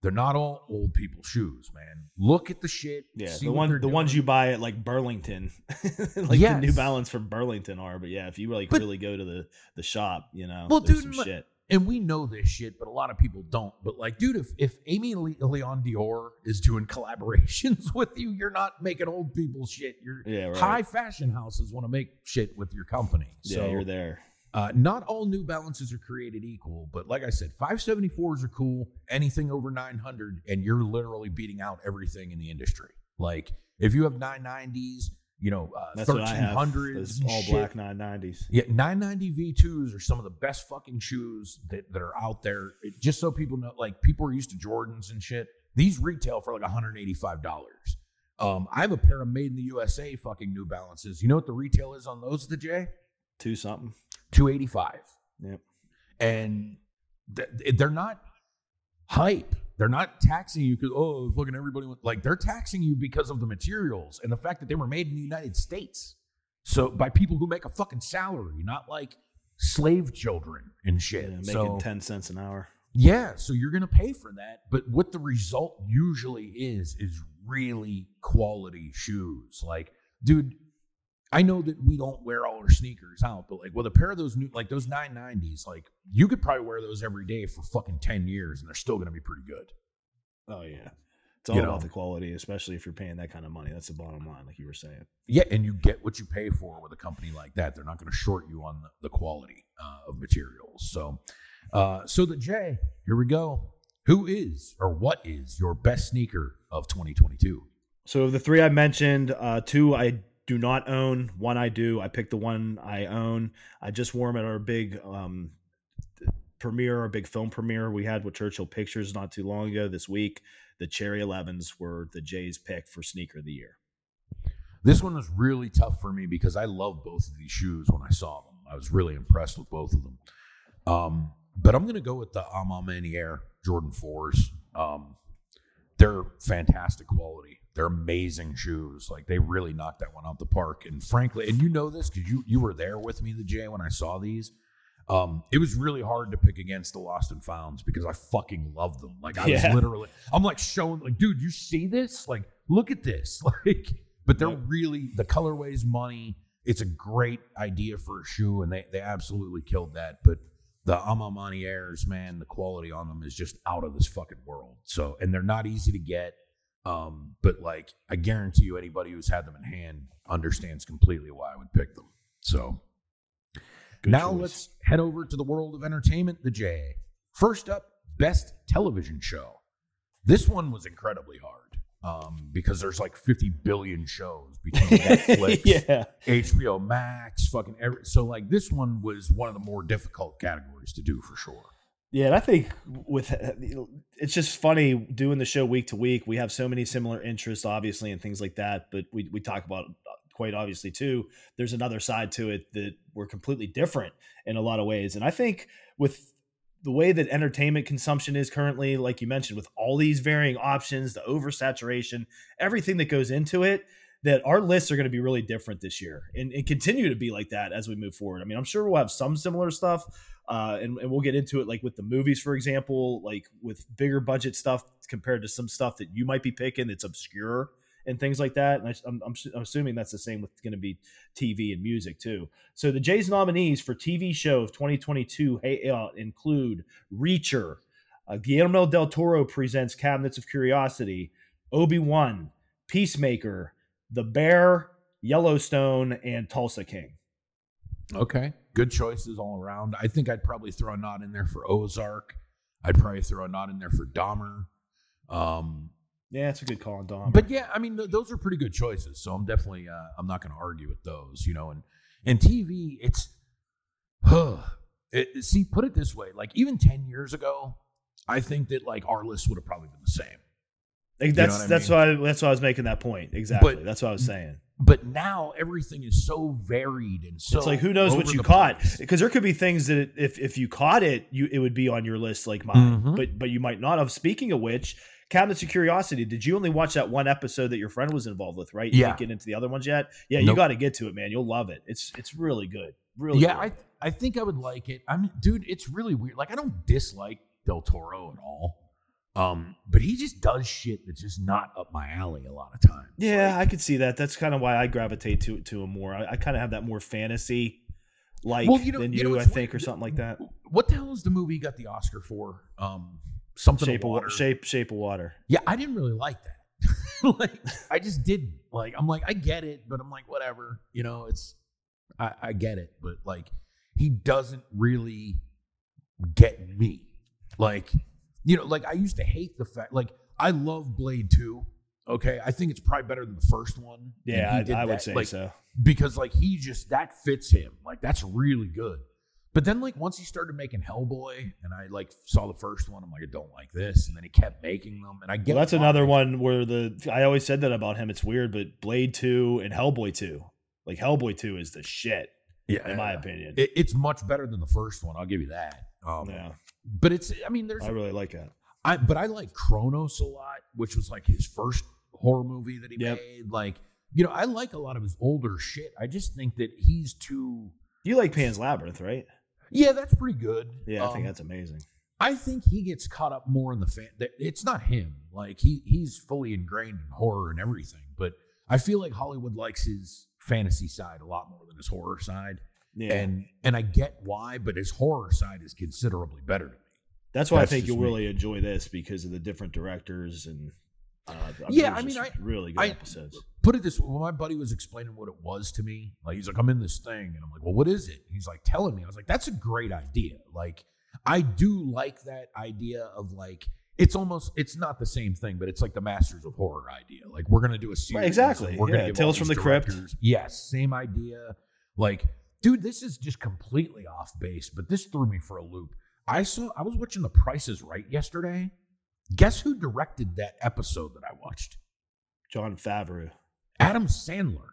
They're not all old people shoes, man. Look at the shit. Yeah, the one the ones you buy at like Burlington, like the New Balance from Burlington are. But yeah, if you like But- really go to the the shop, you know, Well, there's dude, some shit. And we know this shit, but a lot of people don't. But like, dude, if if Amy Le- Leon Dore is doing collaborations with you, you're not making old people shit. You're Yeah, right. high fashion houses want to make shit with your company. Yeah, so you're there. Uh, not all New Balances are created equal, but like I said, 574s are cool. Anything over 900, and you're literally beating out everything in the industry. Like if you have 990s, you know, uh, That's what I 1300s, all shit. black 990s. Yeah, 990 V2s are some of the best fucking shoes that, that are out there. It- just so people know, like people are used to Jordans and shit. These retail for like $185. Um, I have a pair of made in the USA fucking New Balances. You know what the retail is on those, the J? Two something. 285 Yep. and th- they're not hype they're not taxing you because oh fucking everybody went like they're taxing you because of the materials and the fact that they were made in the united states so by people who make a fucking salary not like slave children and shit Yeah, making so, 10 cents an hour. yeah, so you're going to pay for that, but what the result usually is is really quality shoes. Like, dude, I know that we don't wear all our sneakers out, but like with a pair of those new like those 990s, like you could probably wear those every day for fucking 10 years and they're still going to be pretty good. Oh, yeah. It's all You about know. the quality, especially if you're paying that kind of money. That's the bottom line, like you were saying. Yeah, and you get what you pay for with a company like that. They're not going to short you on the, quality uh, of materials. So, uh, so the J, here we go. Who is or what is your best sneaker of 2022? So of the three I mentioned, uh, two I do not own. One I do. I picked the one I own. I just wore them at our big um, premiere, our big film premiere we had with Churchill Pictures not too long ago. This week, the Cherry 11s were the Jays' pick for sneaker of the year. This one was really tough for me because I love both of these shoes when I saw them. I was really impressed with both of them. Um, but I'm going to go with the A Ma Maniére Jordan 4s. Um, they're fantastic quality. They're amazing shoes. Like they really knocked that one out the park. And frankly, and you know this because you you were there with me, the J, when I saw these. Um, it was really hard to pick against the Lost and Founds because I fucking love them. Like I Yeah. was literally, I'm like showing, like, dude, you see this? Like, look at this. Like, but they're Yep. really the colorway's money. It's a great idea for a shoe, and they they absolutely killed that. But the A Ma Maniéres, man, the quality on them is just out of this fucking world. So, and they're not easy to get. Um, but like, I guarantee you, anybody who's had them in hand understands completely why I would pick them. So, Good now choice. let's head over to the world of entertainment, the J. First up, best television show. This one was incredibly hard um, because there's like 50 billion shows between Netflix, yeah. HBO Max, fucking every. So like this one was one of the more difficult categories to do for sure. Yeah, and I think with it's just funny doing the show week to week. We have so many similar interests, obviously, and things like that. But we we talk about uh, quite obviously too. There's another side to it that we're completely different in a lot of ways. And I think with the way that entertainment consumption is currently, like you mentioned, with all these varying options, the oversaturation, everything that goes into it, that our lists are going to be really different this year and, and continue to be like that as we move forward. I mean, I'm sure we'll have some similar stuff, uh, and, and we'll get into it like with the movies, for example, like with bigger budget stuff compared to some stuff that you might be picking that's obscure and things like that. And I, am I'm, I'm assuming that's the same with going to be TV and music too. So the Jays nominees for TV show of 2022 uh, include Reacher, uh, Guillermo del Toro presents Cabinets of Curiosity, Obi Wan, Peacemaker, The Bear, Yellowstone, and Tulsa King. Okay, good choices all around. I think I'd probably throw a nod in there for Ozark. I'd probably throw a nod in there for Dahmer. Um, yeah, it's a good call on Dahmer. But yeah, I mean, th- those are pretty good choices. So I'm definitely, uh, I'm not going to argue with those. You know, and and TV, it's, huh, it, see, put it this way, like even ten years ago, I think that like our list would have probably been the same. Like that's you know that's mean? why that's why I was making that point. Exactly. But, that's what I was saying. But now everything is so varied and so it's like who knows what you caught because there could be things that if if you caught it you it would be on your list like mine mm-hmm. but but you might not have. Speaking of which, Cabinets of Curiosity, did you only watch that one episode that your friend was involved with? Right? You yeah. Didn't get into the other ones yet. Yeah, nope. you got to get to it, man. You'll love it. It's it's really good. Really. Yeah, good. I I think I would like it. I mean, dude, it's really weird. Like I don't dislike Del Toro at all. Um, but he just does shit that's just not up my alley a lot of times. Yeah, like, I could see that. That's kind of why I gravitate to to him more. I, I kind of have that more fantasy like well, you know, than you, you know, I think, or something like that. What the hell is the movie got the Oscar for? Um, something shape of water. shape shape of water. Yeah, I didn't really like that. like I just didn't like. I'm like I get it, but I'm like whatever. You know, it's I, I get it, but like he doesn't really get me. Like you know, like I used to hate the fact, like I love Blade 2. Okay. I think it's probably better than the first one. Yeah, I, I would say like, so. Because like he just, that fits him. Like that's really good. But then like once he started making Hellboy and I like saw the first one, I'm like, I don't like this. And then he kept making them. And I get well, that's another one where the, I always said that about him. It's weird, but Blade 2 and Hellboy 2, like Hellboy 2 is the shit. Yeah. In my opinion. It, it's much better than the first one. I'll give you that. Um, yeah. But it's, I mean, there's. I really like that. I, but I like Cronos a lot, which was like his first horror movie that he yep. made. Like, you know, I like a lot of his older shit. I just think that he's too. You like Pan's Labyrinth, right? Yeah, that's pretty good. Yeah, I um, think that's amazing. I think he gets caught up more in the fan. It's not him. Like he he's fully ingrained in horror and everything. But I feel like Hollywood likes his fantasy side a lot more than his horror side. Yeah. And and I get why, but his horror side is considerably better to me. That's why That's I think you'll me. really enjoy this because of the different directors and. Uh, yeah, I mean, I really good I, episodes. Put it this way: when my buddy was explaining what it was to me, like he's like, "I'm in this thing," and I'm like, "Well, what is it?" he's like telling me. I was like, "That's a great idea." Like, I do like that idea of like it's almost it's not the same thing, but it's like the Masters of Horror idea. Like we're gonna do a series. Right, exactly. We're yeah, gonna Tales from the Crypt. Yes, same idea. Like, dude, this is just completely off base, but this threw me for a loop. I saw I was watching The Price is Right yesterday. Guess who directed that episode that I watched? Jon Favreau. Adam Sandler.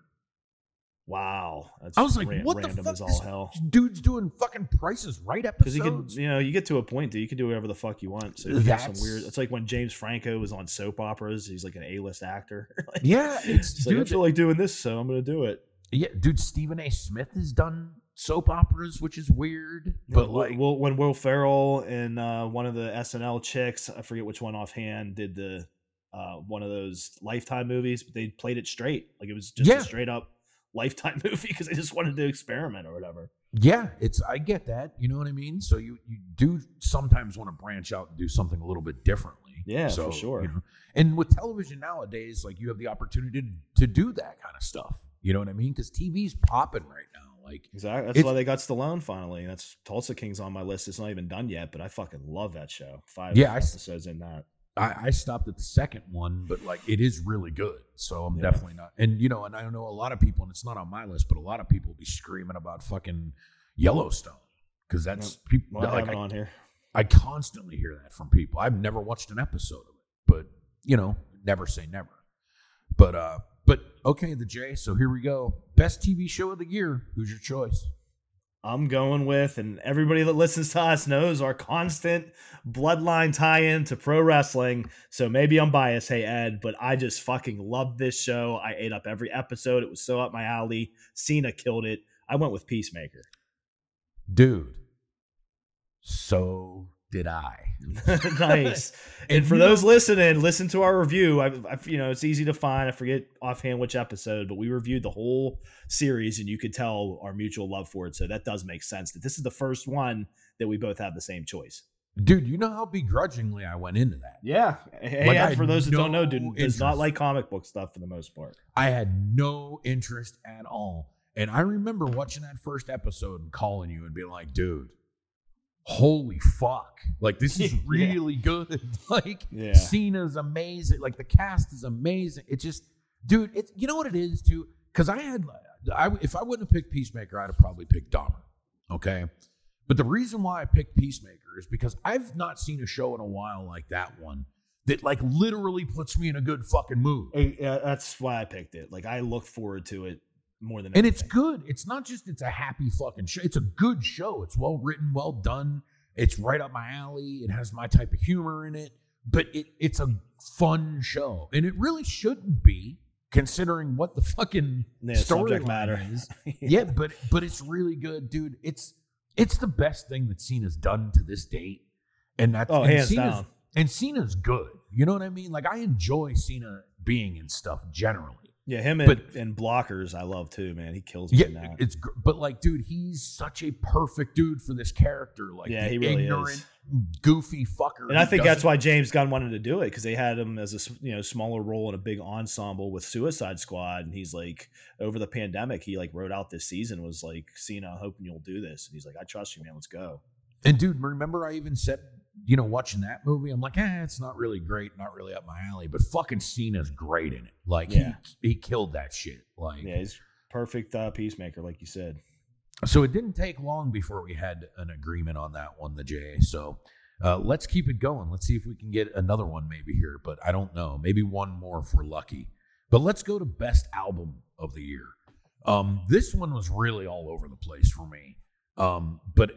Wow, I was like, "What the fuck? Is all hell. Dude's doing fucking Prices Right episodes." Because you can, you know, you get to a point that you can do whatever the fuck you want. So that's some weird. It's like when James Franco was on soap operas. He's like an A-list actor. like, yeah, it's, it's dude, like, I feel like doing this, so I'm going to do it. Yeah, dude. Stephen A. Smith has done soap operas, which is weird. But yeah, like Will, when Will Ferrell and uh, one of the SNL chicks, I forget which one offhand, did the uh, one of those Lifetime movies, but they played it straight, like it was just yeah. a straight up Lifetime movie because they just wanted to experiment or whatever. Yeah, it's I get that. You know what I mean. So you you do sometimes want to branch out and do something a little bit differently. Yeah, so, for sure. You know, and with television nowadays, like you have the opportunity to, to do that kind of stuff. You know what I mean? Because TV's popping right now. Like exactly. That's why they got Stallone finally. That's Tulsa King's on my list. It's not even done yet, but I fucking love that show. Five yeah, episodes I, in that. I, I, stopped at the second one, but like it is really good. So I'm yeah. definitely not. And you know, and I know a lot of people, and it's not on my list, but a lot of people will be screaming about fucking Yellowstone because that's people well, like I, on here. I constantly hear that from people. I've never watched an episode of it, but you know, never say never. But uh, but okay, the J. So here we go. Best TV show of the year. Who's your choice? I'm going with, and everybody that listens to us knows our constant bloodline tie in to pro wrestling. So maybe I'm biased, hey, Ed, but I just fucking loved this show. I ate up every episode. It was so up my alley. Cena killed it. I went with Peacemaker. Dude, so did I. nice. And for those listening, listen to our review. I, I, you know, it's easy to find. I forget offhand which episode, but we reviewed the whole series, and you could tell our mutual love for it. So that does make sense. That this is the first one that we both have the same choice. Dude, you know how begrudgingly I went into that. Yeah. Hey, Like, had for those that don't know, no dude, does not like comic book stuff for the most part. I had no interest at all. And I remember watching that first episode and calling you and being like, dude, holy fuck. Like, this is Yeah. really good. like, Yeah. Cena's amazing. Like, the cast is amazing. It just, dude, it's, you know what it is, too? Because I had, I, if I wouldn't have picked Peacemaker, I'd have probably picked Dahmer. Okay. But the reason why I picked Peacemaker is because I've not seen a show in a while like that one that, like, literally puts me in a good fucking mood. Hey, yeah, that's why I picked it. Like I look forward to it more than and it's good. It's not just it's a happy fucking show. It's a good show. It's well written, well done. It's right up my alley. It has my type of humor in it. But it it's a fun show, and it really shouldn't be considering what the fucking Yeah, subject storyline matter. is. yeah, but but it's really good, dude. It's it's the best thing that Cena's done to this date, and that's Oh, and hands Cena's, down. And Cena's good. You know what I mean? Like I enjoy Cena being in stuff generally. Yeah, him and, But- and blockers, I love too, man. He kills me Yeah, in that. it's but like, dude, he's such a perfect dude for this character. Like, Yeah, the he really ignorant, is. goofy fucker. And I think that's why James Gunn wanted to do it because they had him as a you know smaller role in a big ensemble with Suicide Squad, and he's like over the pandemic, he like wrote out this season was like, Cena, hoping you'll do this, and he's like, I trust you, man, let's go. And dude, remember I even said, you know, watching that movie, I'm like, eh, it's not really great, not really up my alley. But fucking Cena's great in it. Like, Yeah. he he killed that shit. Like, Yeah, he's perfect uh, peacemaker, like you said. so it didn't take long before we had an agreement on that one, the J. So. Uh, let's keep it going. Let's see if we can get another one maybe here, but I don't know. Maybe one more if we're lucky. But let's go to best album of the year. Um, this one was really all over the place for me. Um, but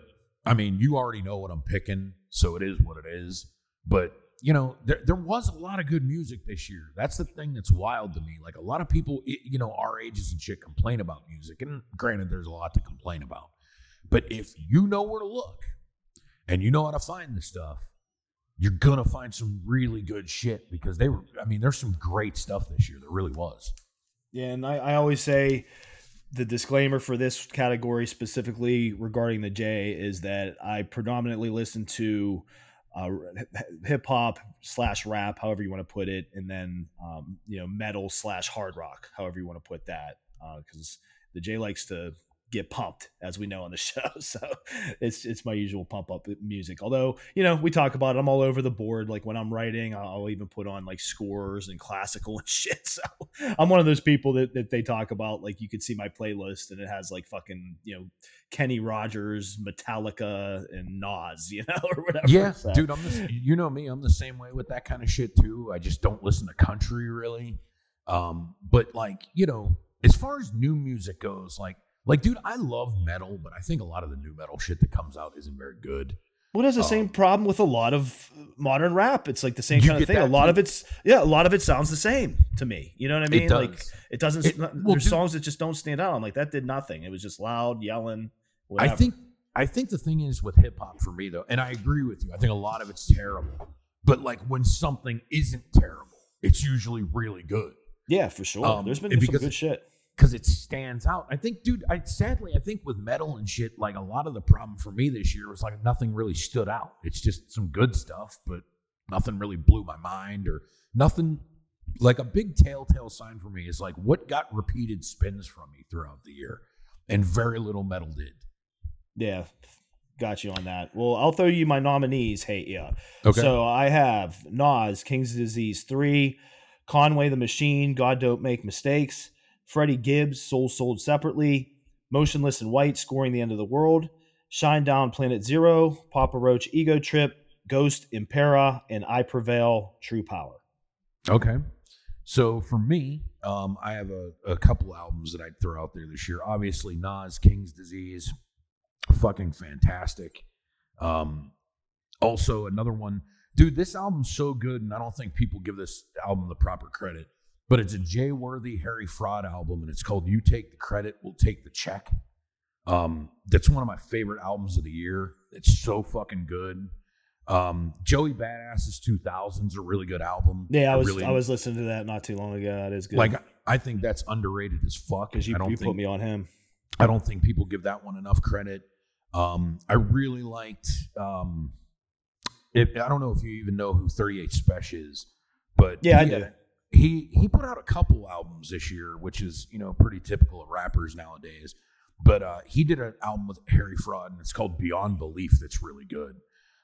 I mean, you already know what I'm picking, so it is what it is. But you know, there there was a lot of good music this year. That's the thing that's wild to me. Like a lot of people, you know, our ages and shit complain about music, and granted, there's a lot to complain about. But if you know where to look and you know how to find this stuff, you're gonna find some really good shit because they were. I mean, there's some great stuff this year. There really was. Yeah, and I, I always say the disclaimer for this category specifically regarding the J is that I predominantly listen to uh, hip hop slash rap, however you want to put it, and then um, you know metal slash hard rock, however you want to put that, because the J likes to get pumped, as we know on the show. So it's it's my usual pump up music. Although you know we talk about it, I'm all over the board. Like when I'm writing, I'll even put on like scores and classical and shit. So I'm one of those people that, that they talk about. Like you could see my playlist and it has like fucking you know Kenny Rogers, Metallica, and Nas, you know, or whatever. Yeah, So- dude, I'm the, you know me, I'm the same way with that kind of shit too. I just don't listen to country really. Um, but like, you know, as far as new music goes, like like dude, I love metal, but I think a lot of the new metal shit that comes out isn't very good. Well, it has the Um, same problem with a lot of modern rap. It's like the same kind of thing. A lot of it's yeah, a lot of it sounds the same to me. You know what I It mean? does. Like it doesn't. It- not- well, there's dude- songs that just don't stand out. I'm like that did nothing. It was just loud yelling. I think I think the thing is with hip hop for me though, and I agree with you. I think a lot of it's terrible. But like when something isn't terrible, it's usually really good. yeah, for sure. um, there's been some good it- shit. Because it stands out. I think, dude, I sadly, I think with metal and shit, like a lot of the problem for me this year was like nothing really stood out. It's just some good stuff, but nothing really blew my mind or nothing. Like a big telltale sign for me is like what got repeated spins from me throughout the year, and very little metal did. Yeah, got you on that. Well, I'll throw you my nominees. Hey, yeah. Okay. So I have Nas, King's Disease 3, Conway the Machine, God Don't Make Mistakes, Freddie Gibbs, Soul Sold Separately, Motionless in White, Scoring the End of the World, Shinedown Planet Zero, Papa Roach Ego Trip, Ghost Impera, and I Prevail True Power. Okay. So for me, um, I have a, a couple albums that I'd throw out there this year. Obviously, Nas, King's Disease. fucking fantastic. Um, also another one, dude. This album's so good, and I don't think people give this album the proper credit. But it's a Jay Worthy Harry Fraud album, and it's called "You Take the Credit, We'll Take the Check." Um, that's one of my favorite albums of the year. It's so fucking good. Um, Joey Badass's 2000s is a really good album. Yeah, I was really, I was listening to that not too long ago. It is good. like I think that's underrated as fuck. because you, you think put me on him. I don't think people give that one enough credit. Um, I really liked. Um, it, I don't know if you even know who 38 Spesh is, but Yeah, I do. had- He he put out a couple albums this year, which is you know pretty typical of rappers nowadays. But uh, he did an album with Harry Fraud, and it's called Beyond Belief. That's really good.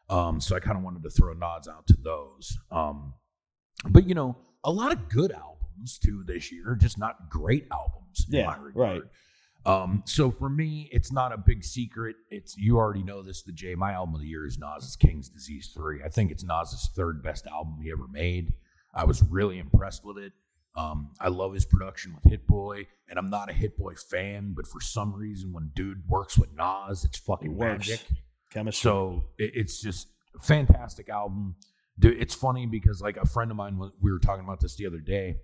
Um, so I kind of wanted to throw nods out to those. Um, but you know, a lot of good albums too this year, just not great albums. in Yeah, my regard. right. Um, so for me, it's not a big secret. It's you already know this. The J, my album of the year is Nas's King's Disease Three. I think it's Nas's third best album he ever made. I was really impressed with it. Um, I love his production with Hit Boy, and I'm not a Hit Boy fan, but for some reason, when dude works with Nas, it's fucking It magic. Chemistry. So it, it's just fantastic album. Dude, it's funny because like a friend of mine, was- we were talking about this the other day.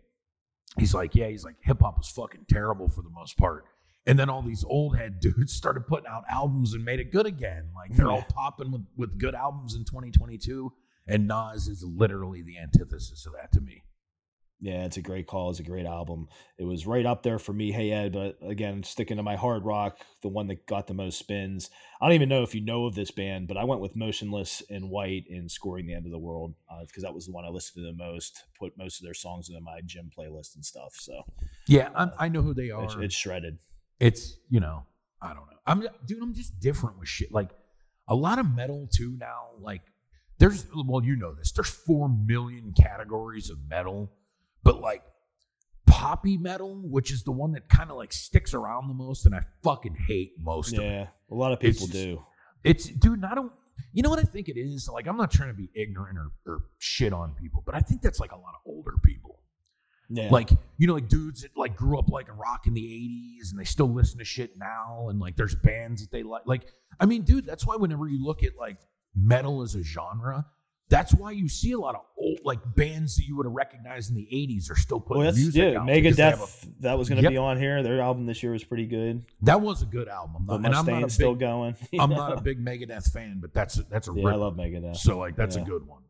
He's like, yeah, he's like, hip hop was fucking terrible for the most part. And then all these old head dudes started putting out albums and made it good again. Like they're all popping with, with good albums in 2022. And Nas is literally the antithesis of that to me. Yeah, it's a great call. It's a great album. It was right up there for me, Hey Ed, but again, sticking to my hard rock, the one that got the most spins. I don't even know if you know of this band, but I went with Motionless in White in Scoring the End of the World uh, because that was the one I listened to the most, put most of their songs into my gym playlist and stuff. So Yeah, I'm, uh, I know who they are. it's, it's shredded. it's you know i don't know i'm dude i'm just different with shit like a lot of metal too now like there's well you know this there's four million categories of metal but like poppy metal which is the one that kind of like sticks around the most and i fucking hate most of it. Yeah, a lot of people just- do. it's dude i don't you know what i think it is? Like i'm not trying to be ignorant or, or shit on people but i think that's like a lot of older people. Yeah, like you know like dudes that like grew up like a rock in the 80s and they still listen to shit now and like there's bands that they like like i mean dude that's why whenever you look at like metal as a genre that's why you see a lot of old like bands that you would have recognized in the 80s are still putting well, music yeah, out because they have Megadeth. that was going to Yep. be on here. Their album this year was pretty good. that was a good album The I'm not, and i'm not a Mustaine's still going. i'm not a big megadeth fan but that's a, that's a yeah, I love Megadeth. So like that's Yeah. a good one.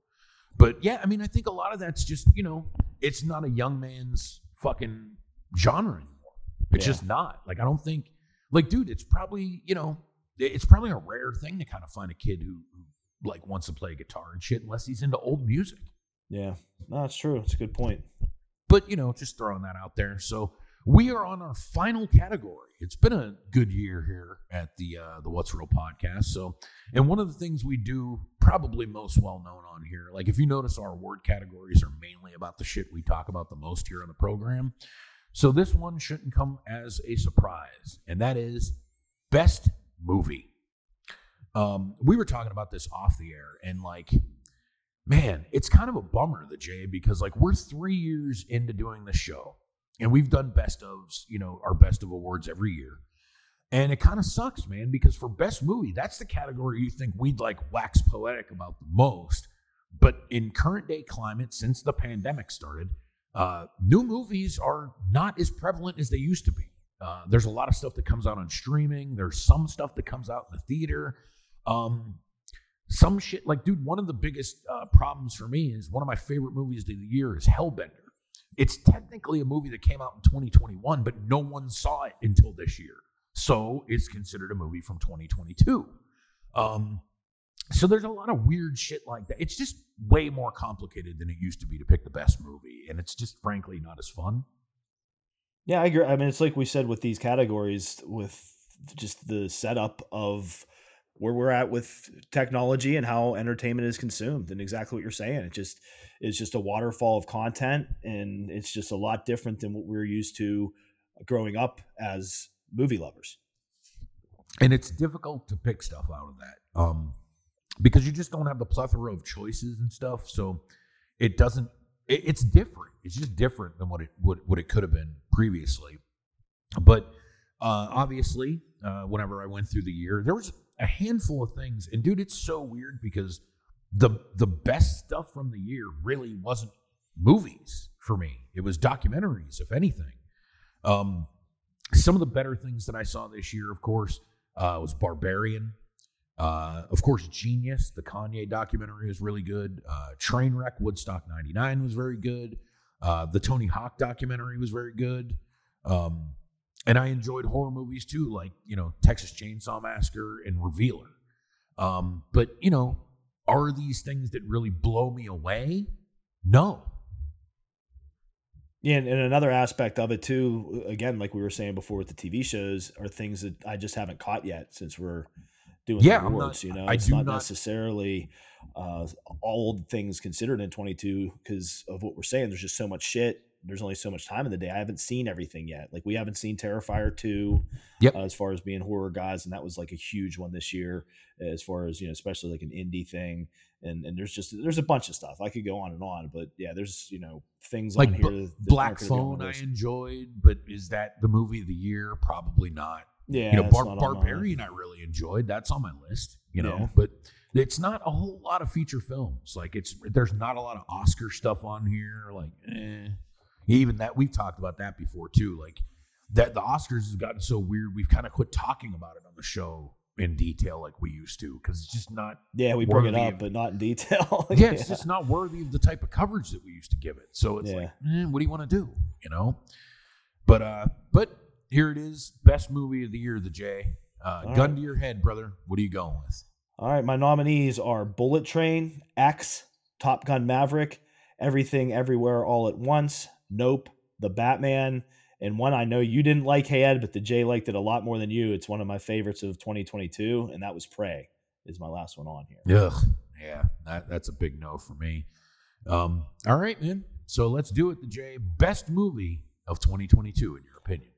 But yeah, I mean, I think a lot of that's just you know, it's not a young man's fucking genre anymore. It's Yeah. just not. Like I don't think, like, dude, it's probably you know, it's probably a rare thing to kind of find a kid who, who like wants to play guitar and shit, unless he's into old music. Yeah, no, it's true. It's a good point. But you know, just throwing that out there. So we are on our final category. It's been a good year here at the uh, the What's Real podcast. So, and one of the things we do, probably most well known on here, like if you notice, our award categories are mainly about the shit we talk about the most here on the program. So this one shouldn't come as a surprise, and that is best movie. Um, we were talking about this off the air, and like man, it's kind of a bummer, the Jay, because like we're three years into doing the show and we've done best ofs, you know, our best of awards every year. And it kind of sucks, man, because for best movie, that's the category you think we'd like wax poetic about the most. But in current day climate, since the pandemic started, uh, new movies are not as prevalent as they used to be. Uh, there's a lot of stuff that comes out on streaming. There's some stuff that comes out in the theater. Um, some shit like dude one of the biggest uh, problems for me is one of my favorite movies of the year is hellbender. It's technically a movie that came out in 2021 but no one saw it until this year. So it's considered a movie from 2022 um, so there's a lot of weird shit like that. It's just way more complicated than it used to be to pick the best movie and it's just frankly not as fun. Yeah, I agree. I mean, it's like we said with these categories, with just the setup of where we're at with technology and how entertainment is consumed, and exactly what you're saying. It just is just a waterfall of content, and it's just a lot different than what we are used to growing up as movie lovers. and it's difficult to pick stuff out of that um, because you just don't have the plethora of choices and stuff so it doesn't it, it's different it's just different than what it what, what it could have been previously but uh, obviously uh, whenever I went through the year. There was a handful of things, and dude, it's so weird because the the best stuff from the year really wasn't movies for me. It was documentaries, if anything. Um, some of the better things that I saw this year, of course, uh, was Barbarian. Uh, of course, Genius, the Kanye documentary, was really good. Uh, Trainwreck, Woodstock 99 was very good. Uh, the Tony Hawk documentary was very good. Um, and I enjoyed horror movies too, like, you know, Texas Chainsaw Massacre and Revealer. Um, but, you know, are these things that really blow me away? No. Yeah, and, and another aspect of it too, again, like we were saying before with the TV shows, are things that I just haven't caught yet since we're doing Yeah, the awards. not- you know, I it's do not, not- necessarily uh, all things considered in 22 because of what we're saying. There's just so much shit. There's only so much time in the day. I haven't seen everything yet. Like we haven't seen Terrifier 2 Yep. uh, as far as being horror guys, and that was like a huge one this year. As far as you know, especially like an indie thing, and and there's just there's a bunch of stuff. I could go on and on, but yeah, there's you know things Like on Bl- here. that Black aren't gonna be on Phone, I enjoyed, but is that the movie of the year? Probably not. Yeah, you know, Bar- not on mine. Barbarian, I really enjoyed. That's on my list. You know, Yeah. but it's not a whole lot of feature films. Like it's there's not a lot of Oscar stuff on here. Like, eh. Even that we've talked about that before too. Like that the Oscars has gotten so weird. We've kind of quit talking about it on the show in detail like we used to because it's just not. Yeah, we bring it up, of- but not in detail. Yeah, it's just not worthy of the type of coverage that we used to give it. So it's Yeah. like, eh, what do you want to do? You know. But uh, but here it is, best movie of the year, the J. Uh, All gun right. to your head, brother. What are you going with? All right, my nominees are Bullet Train, X, Top Gun Maverick, Everything Everywhere All at Once, Nope, The Batman, and one I know you didn't like, Hey Ed, but the Jay liked it a lot more than you. It's one of my favorites of 2022, and that was Prey. Is my last one on here. Ugh, yeah, that, that's a big no for me. Um, all right, man. So let's do it, the J. Best movie of 2022, in your opinion.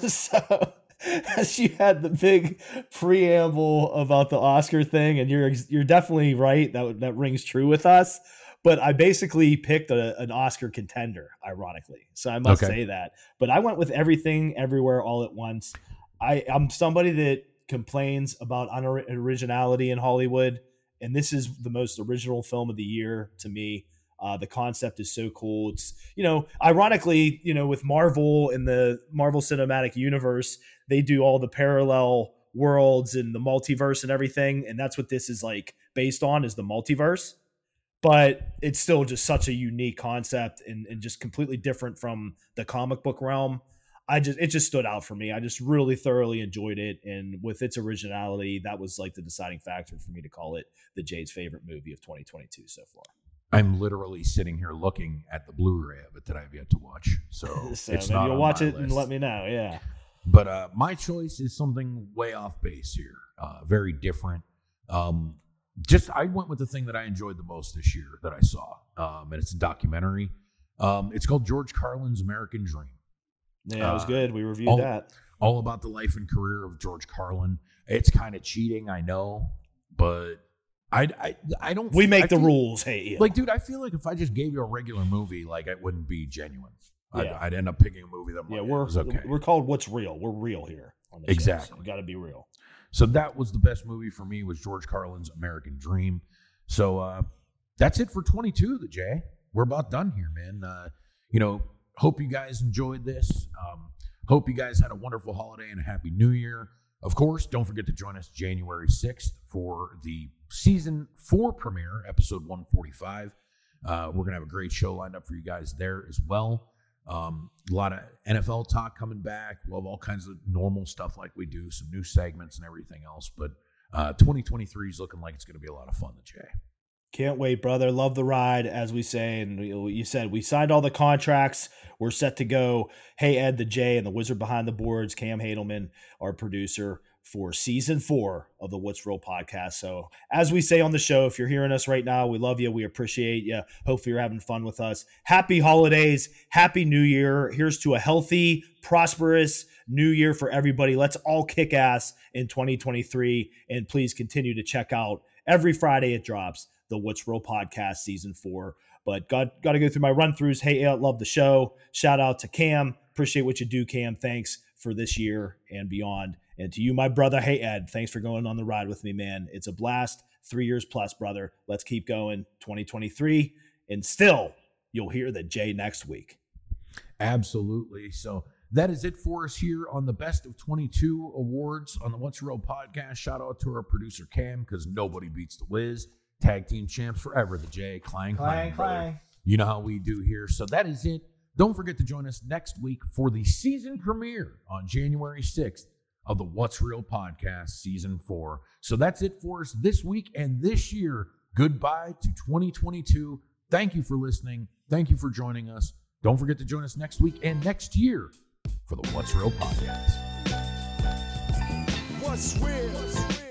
so as you had the big preamble about the Oscar thing, and you're you're definitely right. That that rings true with us. But I basically picked a, an Oscar contender, ironically. So I must Okay. say that. But I went with everything, everywhere, all at once. I, I'm somebody that complains about unor- originality in Hollywood, and this is the most original film of the year to me. Uh, the concept is so cool. It's you know, ironically, you know, with Marvel and the Marvel Cinematic Universe, they do all the parallel worlds and the multiverse and everything, and that's what this is like based on is the multiverse. But it's still just such a unique concept and, and just completely different from the comic book realm. I just it just stood out for me. I just really thoroughly enjoyed it, and with its originality, that was like the deciding factor for me to call it the Jade's favorite movie of 2022 so far. I'm literally sitting here looking at the Blu-ray of it that I've yet to watch. So, so it's maybe not you'll watch it and let me know. Yeah. But uh, my choice is something way off base here. Uh, very different. Um, just I went with the thing that I enjoyed the most this year that I saw, um, and it's a documentary. Um, it's called George Carlin's American Dream, Yeah, it was Uh, good. We reviewed all- that. all about the life and career of George Carlin. It's kind of cheating, I know, but I I, I don't. We make I the feel- rules. Hey. Like, dude, I feel like if I just gave you a regular movie, like it wouldn't be genuine. I'd, Yeah. I'd end up picking a movie that yeah, like, we're okay. we're called what's real. We're real here. On the show, so Exactly. we got to be real. So that was the best movie for me was George Carlin's American Dream. So uh, that's it for 22, the Jay. We're about done here, man. Uh, you know, hope you guys enjoyed this. Um, hope you guys had a wonderful holiday and a happy new year. Of course, don't forget to join us January 6th for the season four premiere, episode 145. Uh, we're going to have a great show lined up for you guys there as well. Um, a lot of NFL talk coming back. We'll have all kinds of normal stuff like we do, some new segments and everything else. But uh, 2023 is looking like it's going to be a lot of fun, the Jay. Can't wait, brother. Love the ride, as we say. And you said we signed all the contracts. We're set to go. Hey, Ed, the J, and the wizard behind the boards, Cam Hadelman, our producer for season four of the What's Real podcast. So, as we say on the show, if you're hearing us right now, we love you. We appreciate you. Hopefully, you're having fun with us. Happy holidays. Happy New Year. Here's to a healthy, prosperous new year for everybody. Let's all kick ass in 2023. And please continue to check out every Friday it drops the What's Real podcast season four. But got got to go through my run throughs. Hey, I love the show. Shout out to Cam. Appreciate what you do, Cam. Thanks for this year and beyond. And to you, my brother, hey Ed, thanks for going on the ride with me, man. It's a blast. Three years plus, brother. Let's keep going. 2023. And still, you'll hear the J next week. Absolutely. So that is it for us here on the Best of 22 awards on the What's Real podcast. Shout out to our producer Cam because nobody beats the Wiz. Tag team champs forever, the J. Clang, clang, clang. You know how we do here. So that is it. Don't forget to join us next week for the season premiere on January 6th of the What's Real podcast, season four. So that's it for us this week and this year. Goodbye to 2022. Thank you for listening. Thank you for joining us. Don't forget to join us next week and next year for the What's Real podcast. What's real?